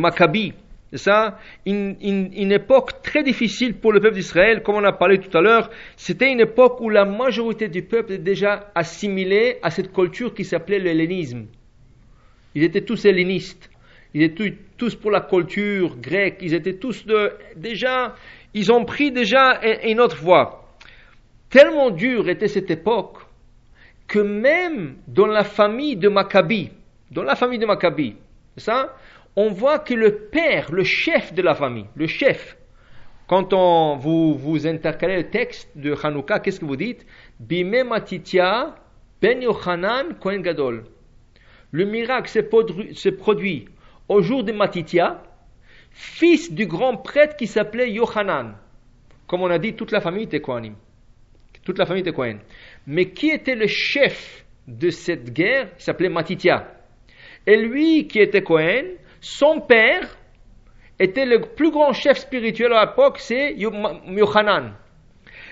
ça? Une, une- une époque très difficile pour le peuple d'Israël, comme on a parlé tout à l'heure. C'était une époque où la majorité du peuple est déjà assimilé à cette culture qui s'appelait l'hellénisme. Ils étaient tous hellénistes. Ils étaient tous pour la culture grecque. Ils étaient tous de, déjà, ils ont pris déjà un- une autre voie. Tellement dure était cette époque que même dans la famille de Maccabi, dans la famille de Maccabi, c'est ça, on voit que le père, le chef de la famille, le chef, quand on, vous, vous intercalez le texte de Hanouka, qu'est-ce que vous dites? Bime Matitia ben Yochanan Kohen Gadol. Le miracle s'est produit, au jour de Matitia, fils du grand prêtre qui s'appelait Yochanan. Comme on a dit, toute la famille était Kohanim. Toute la famille était Kohen. Mais qui était le chef de cette guerre? Il s'appelait Matitia. Et lui qui était Kohen, son père était le plus grand chef spirituel à l'époque, c'est Yo- Yochanan.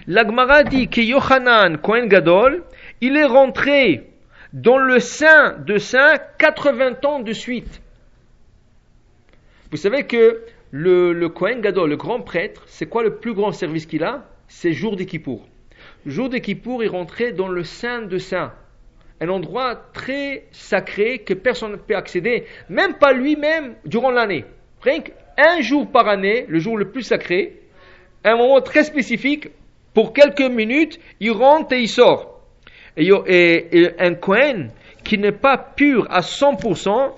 L'Agmara dit que Yochanan, Kohen Gadol, il est rentré dans le sein de saint 80 ans de suite. Vous savez que le, le Kohen Gadol, le grand prêtre, c'est quoi le plus grand service qu'il a? C'est jour des Kippour. Jour des Kippour, il rentrait dans le sein de saint. Un endroit très sacré que personne ne peut accéder, même pas lui-même, durant l'année. Rien qu'un jour par année, le jour le plus sacré, un moment très spécifique, pour quelques minutes, il rentre et il sort. Et, un Kohen qui n'est pas pur à 100%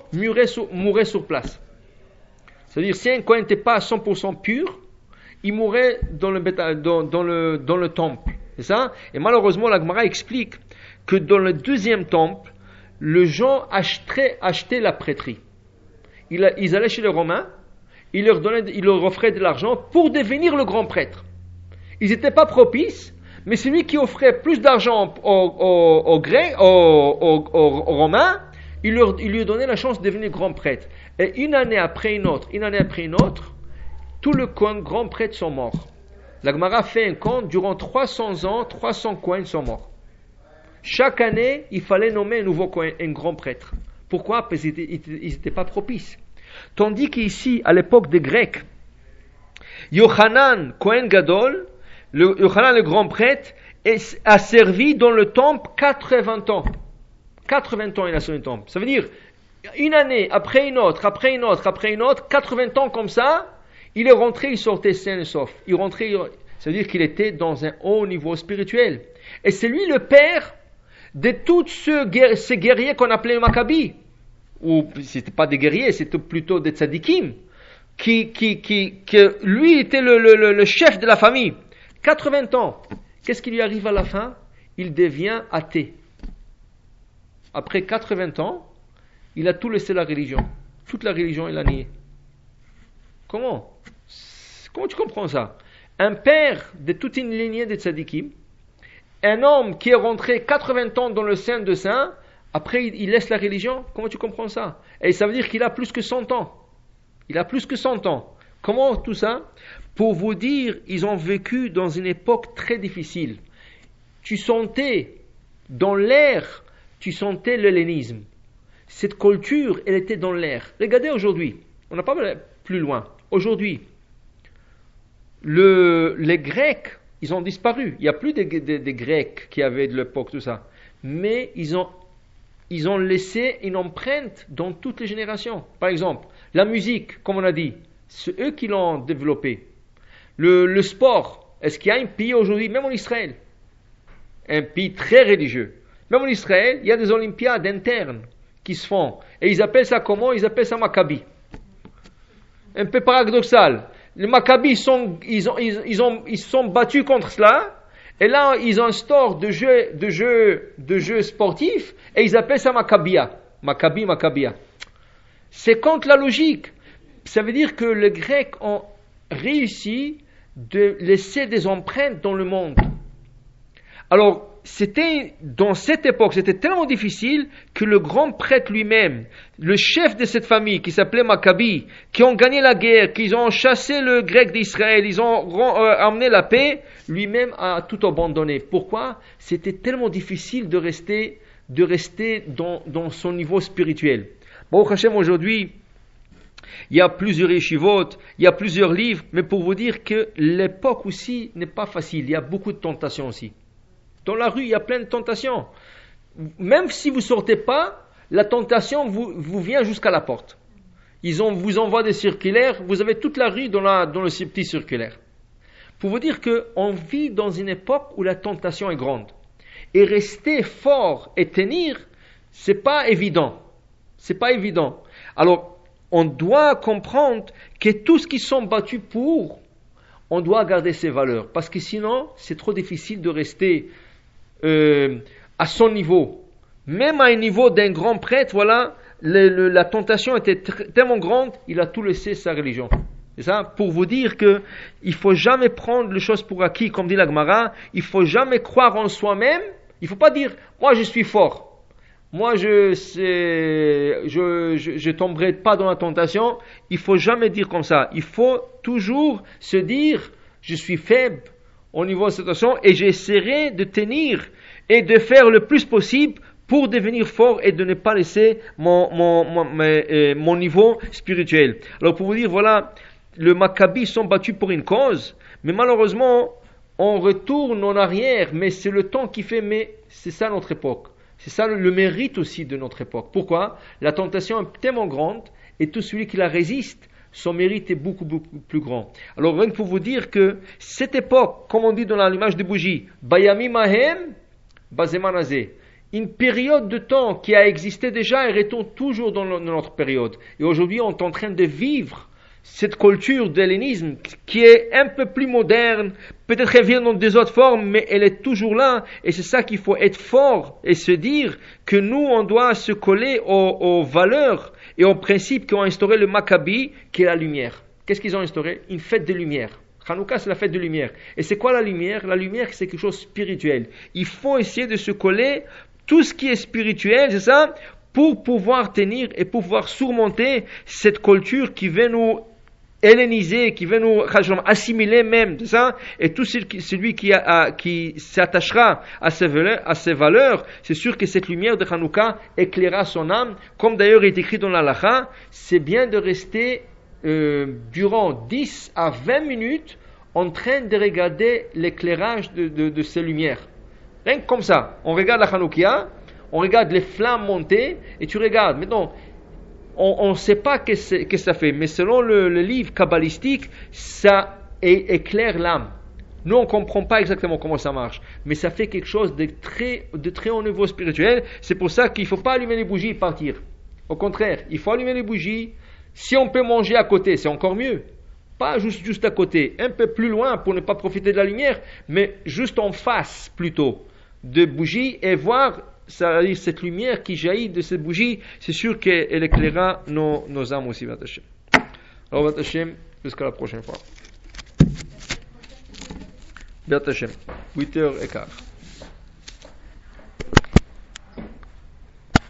mourrait sur, place. C'est-à-dire, si un Kohen n'était pas à 100% pur, il mourrait dans le, dans le temple. C'est ça? Et malheureusement, la Gemara explique que dans le deuxième temple, les gens achetaient, achetaient la prêtrie. Ils, allaient chez les Romains, ils leur, donnaient, ils leur offraient de l'argent pour devenir le grand prêtre. Ils n'étaient pas propices, Mais celui qui offrait plus d'argent aux, Romains, il, leur- lui donnait la chance de devenir grand prêtre. Et une année après une autre, une année après une autre, tous les Kohen grands prêtres sont morts. La Gemara fait un compte, durant 300 ans, 300 Kohen sont morts. Chaque année, il fallait nommer un nouveau Kohen, un grand prêtre. Pourquoi? Parce qu'ils n'étaient pas propices. Tandis qu'ici, à l'époque des Grecs, Yohanan, Kohen Gadol, le, Yohanan le grand prêtre, a servi dans le temple 80 ans. 80 ans il a servi dans le temple. Ça veut dire, une année, après une autre, après une autre, après une autre, 80 ans comme ça, il est rentré, il sortait sain et sauf. Il rentrait, ça veut dire qu'il était dans un haut niveau spirituel. Et c'est lui le père de tous ces guerriers qu'on appelait Maccabis. Ou c'était pas des guerriers, c'était plutôt des tzadikim. Qui, qui, qui, que lui était le, le, le- chef de la famille. 80 ans. Qu'est-ce qui lui arrive à la fin? Il devient athée. Après 80 ans, il a tout laissé la religion. Toute la religion, il a nié. Comment? Comment tu comprends ça? Un père de toute une lignée de tzadikim, un homme qui est rentré 80 ans dans le sein de saint, après il, laisse la religion, comment tu comprends ça? Et ça veut dire qu'il a plus que 100 ans. Il a plus que 100 ans. Comment tout ça? Pour vous dire, ils ont vécu dans une époque très difficile. Tu sentais dans l'air, tu sentais l'hellénisme. Cette culture, elle était dans l'air. Regardez aujourd'hui, on n'a pas plus loin. Aujourd'hui, le- les Grecs, ils ont disparu. Il n'y a plus des Grecs qui avaient de l'époque, tout ça. Mais ils ont, ils ont laissé une empreinte dans toutes les générations. Par exemple, la musique, comme on a dit, c'est eux qui l'ont développé. Le, le sport, est-ce qu'il y a un pays aujourd'hui, même en Israël, un pays très religieux, même en Israël, il y a des olympiades internes qui se font. Et ils appellent ça comment? Ils appellent ça Maccabi. Un peu paradoxal. Les Maccabis sont, ils, ont, ils, ont, ils sont battus contre cela. Et là, ils instaurent de jeux, de jeux, de jeux sportifs et ils appellent ça Maccabia. Maccabi, Maccabia. C'est contre la logique. Ça veut dire que les Grecs ont réussi de laisser des empreintes dans le monde. Alors, c'était dans cette époque, c'était tellement difficile que le grand prêtre lui-même, le chef de cette famille qui s'appelait Maccabi, qui ont gagné la guerre, qui ont chassé le grec d'Israël, ils ont euh, amené la paix, lui-même a tout abandonné. Pourquoi? C'était tellement difficile de rester, de rester dans, dans son niveau spirituel. Bon, Hachem, aujourd'hui, il y a plusieurs yeshivot, il y a plusieurs livres, mais pour vous dire que l'époque aussi n'est pas facile, il y a beaucoup de tentations aussi. Dans la rue, il y a plein de tentations. Même si vous sortez pas, la tentation vous, vous vient jusqu'à la porte. Ils vous envoient des circulaires, vous avez toute la rue dans, le petit circulaire. Pour vous dire qu'on vit dans une époque où la tentation est grande. Et rester fort et tenir, c'est pas évident. C'est pas évident. Alors, on doit comprendre que tout ce qui sont battus pour, on doit garder ses valeurs. Parce que sinon, c'est trop difficile de rester euh, à son niveau. Même à un niveau d'un grand prêtre, voilà, la tentation était tellement grande, il a tout laissé sa religion. C'est ça? Pour vous dire que il faut jamais prendre les choses pour acquis, comme dit la Gemara, il faut jamais croire en soi-même, il faut pas dire, moi je suis fort. Moi, je, sais- je, je, je tomberai pas dans la tentation. Il faut jamais dire comme ça. Il faut toujours se dire, je suis faible au niveau de cette tentation et j'essaierai de tenir et de faire le plus possible pour devenir fort et de ne pas laisser mon, mon, euh, mon niveau spirituel. Alors pour vous dire, voilà, le Maccabi sont battus pour une cause, mais malheureusement, on retourne en arrière, mais c'est le temps qui fait, mais c'est ça notre époque. C'est ça le, le mérite aussi de notre époque. Pourquoi? La tentation est tellement grande et tout celui qui la résiste, son mérite est beaucoup, plus grand. Alors rien que pour vous dire que cette époque, comme on dit dans l'image de bougie, Bayami Mahem, Bazemanazé, une période de temps qui a existé déjà et retourne toujours dans notre période. Et aujourd'hui, on est en train de vivre cette culture de l'hellénisme qui est un peu plus moderne, peut-être elle vient dans des autres formes, mais elle est toujours là. Et c'est ça qu'il faut être fort et se dire que nous, on doit se coller aux valeurs et aux principes qu'ont instauré le Maccabi, qui est la lumière. Qu'est-ce qu'ils ont instauré? Une fête de lumière. Hanouka, c'est la fête de lumière. Et c'est quoi la lumière? La lumière, c'est quelque chose de spirituel. Il faut essayer de se coller tout ce qui est spirituel, c'est ça, pour pouvoir tenir et pouvoir surmonter cette culture qui veut nous helléniser, qui veut nous assimiler même, ça, et tout celui qui, s'attachera à ces valeurs, à valeurs, c'est sûr que cette lumière de Hanouka éclairera son âme, comme d'ailleurs il est écrit dans la c'est bien de rester euh, durant 10 à 20 minutes en train de regarder l'éclairage de, de, ces lumières. Rien que comme ça, on regarde la Hanoukia, on regarde les flammes monter, et tu regardes. Maintenant, on ne sait pas ce que ça fait, mais selon le, livre kabbalistique, ça éclaire l'âme. Nous, on ne comprend pas exactement comment ça marche, mais ça fait quelque chose de très, de très haut niveau spirituel. C'est pour ça qu'il ne faut pas allumer les bougies et partir. Au contraire, il faut allumer les bougies. Si on peut manger à côté, c'est encore mieux. Pas juste, juste à côté, un peu plus loin pour ne pas profiter de la lumière, mais juste en face plutôt de bougies et voir cette lumière qui jaillit de cette bougie, c'est sûr qu'elle éclairera nos, nos âmes aussi, Vatachem. Alors, Vatachem, jusqu'à la prochaine fois. Vatachem, 8h15.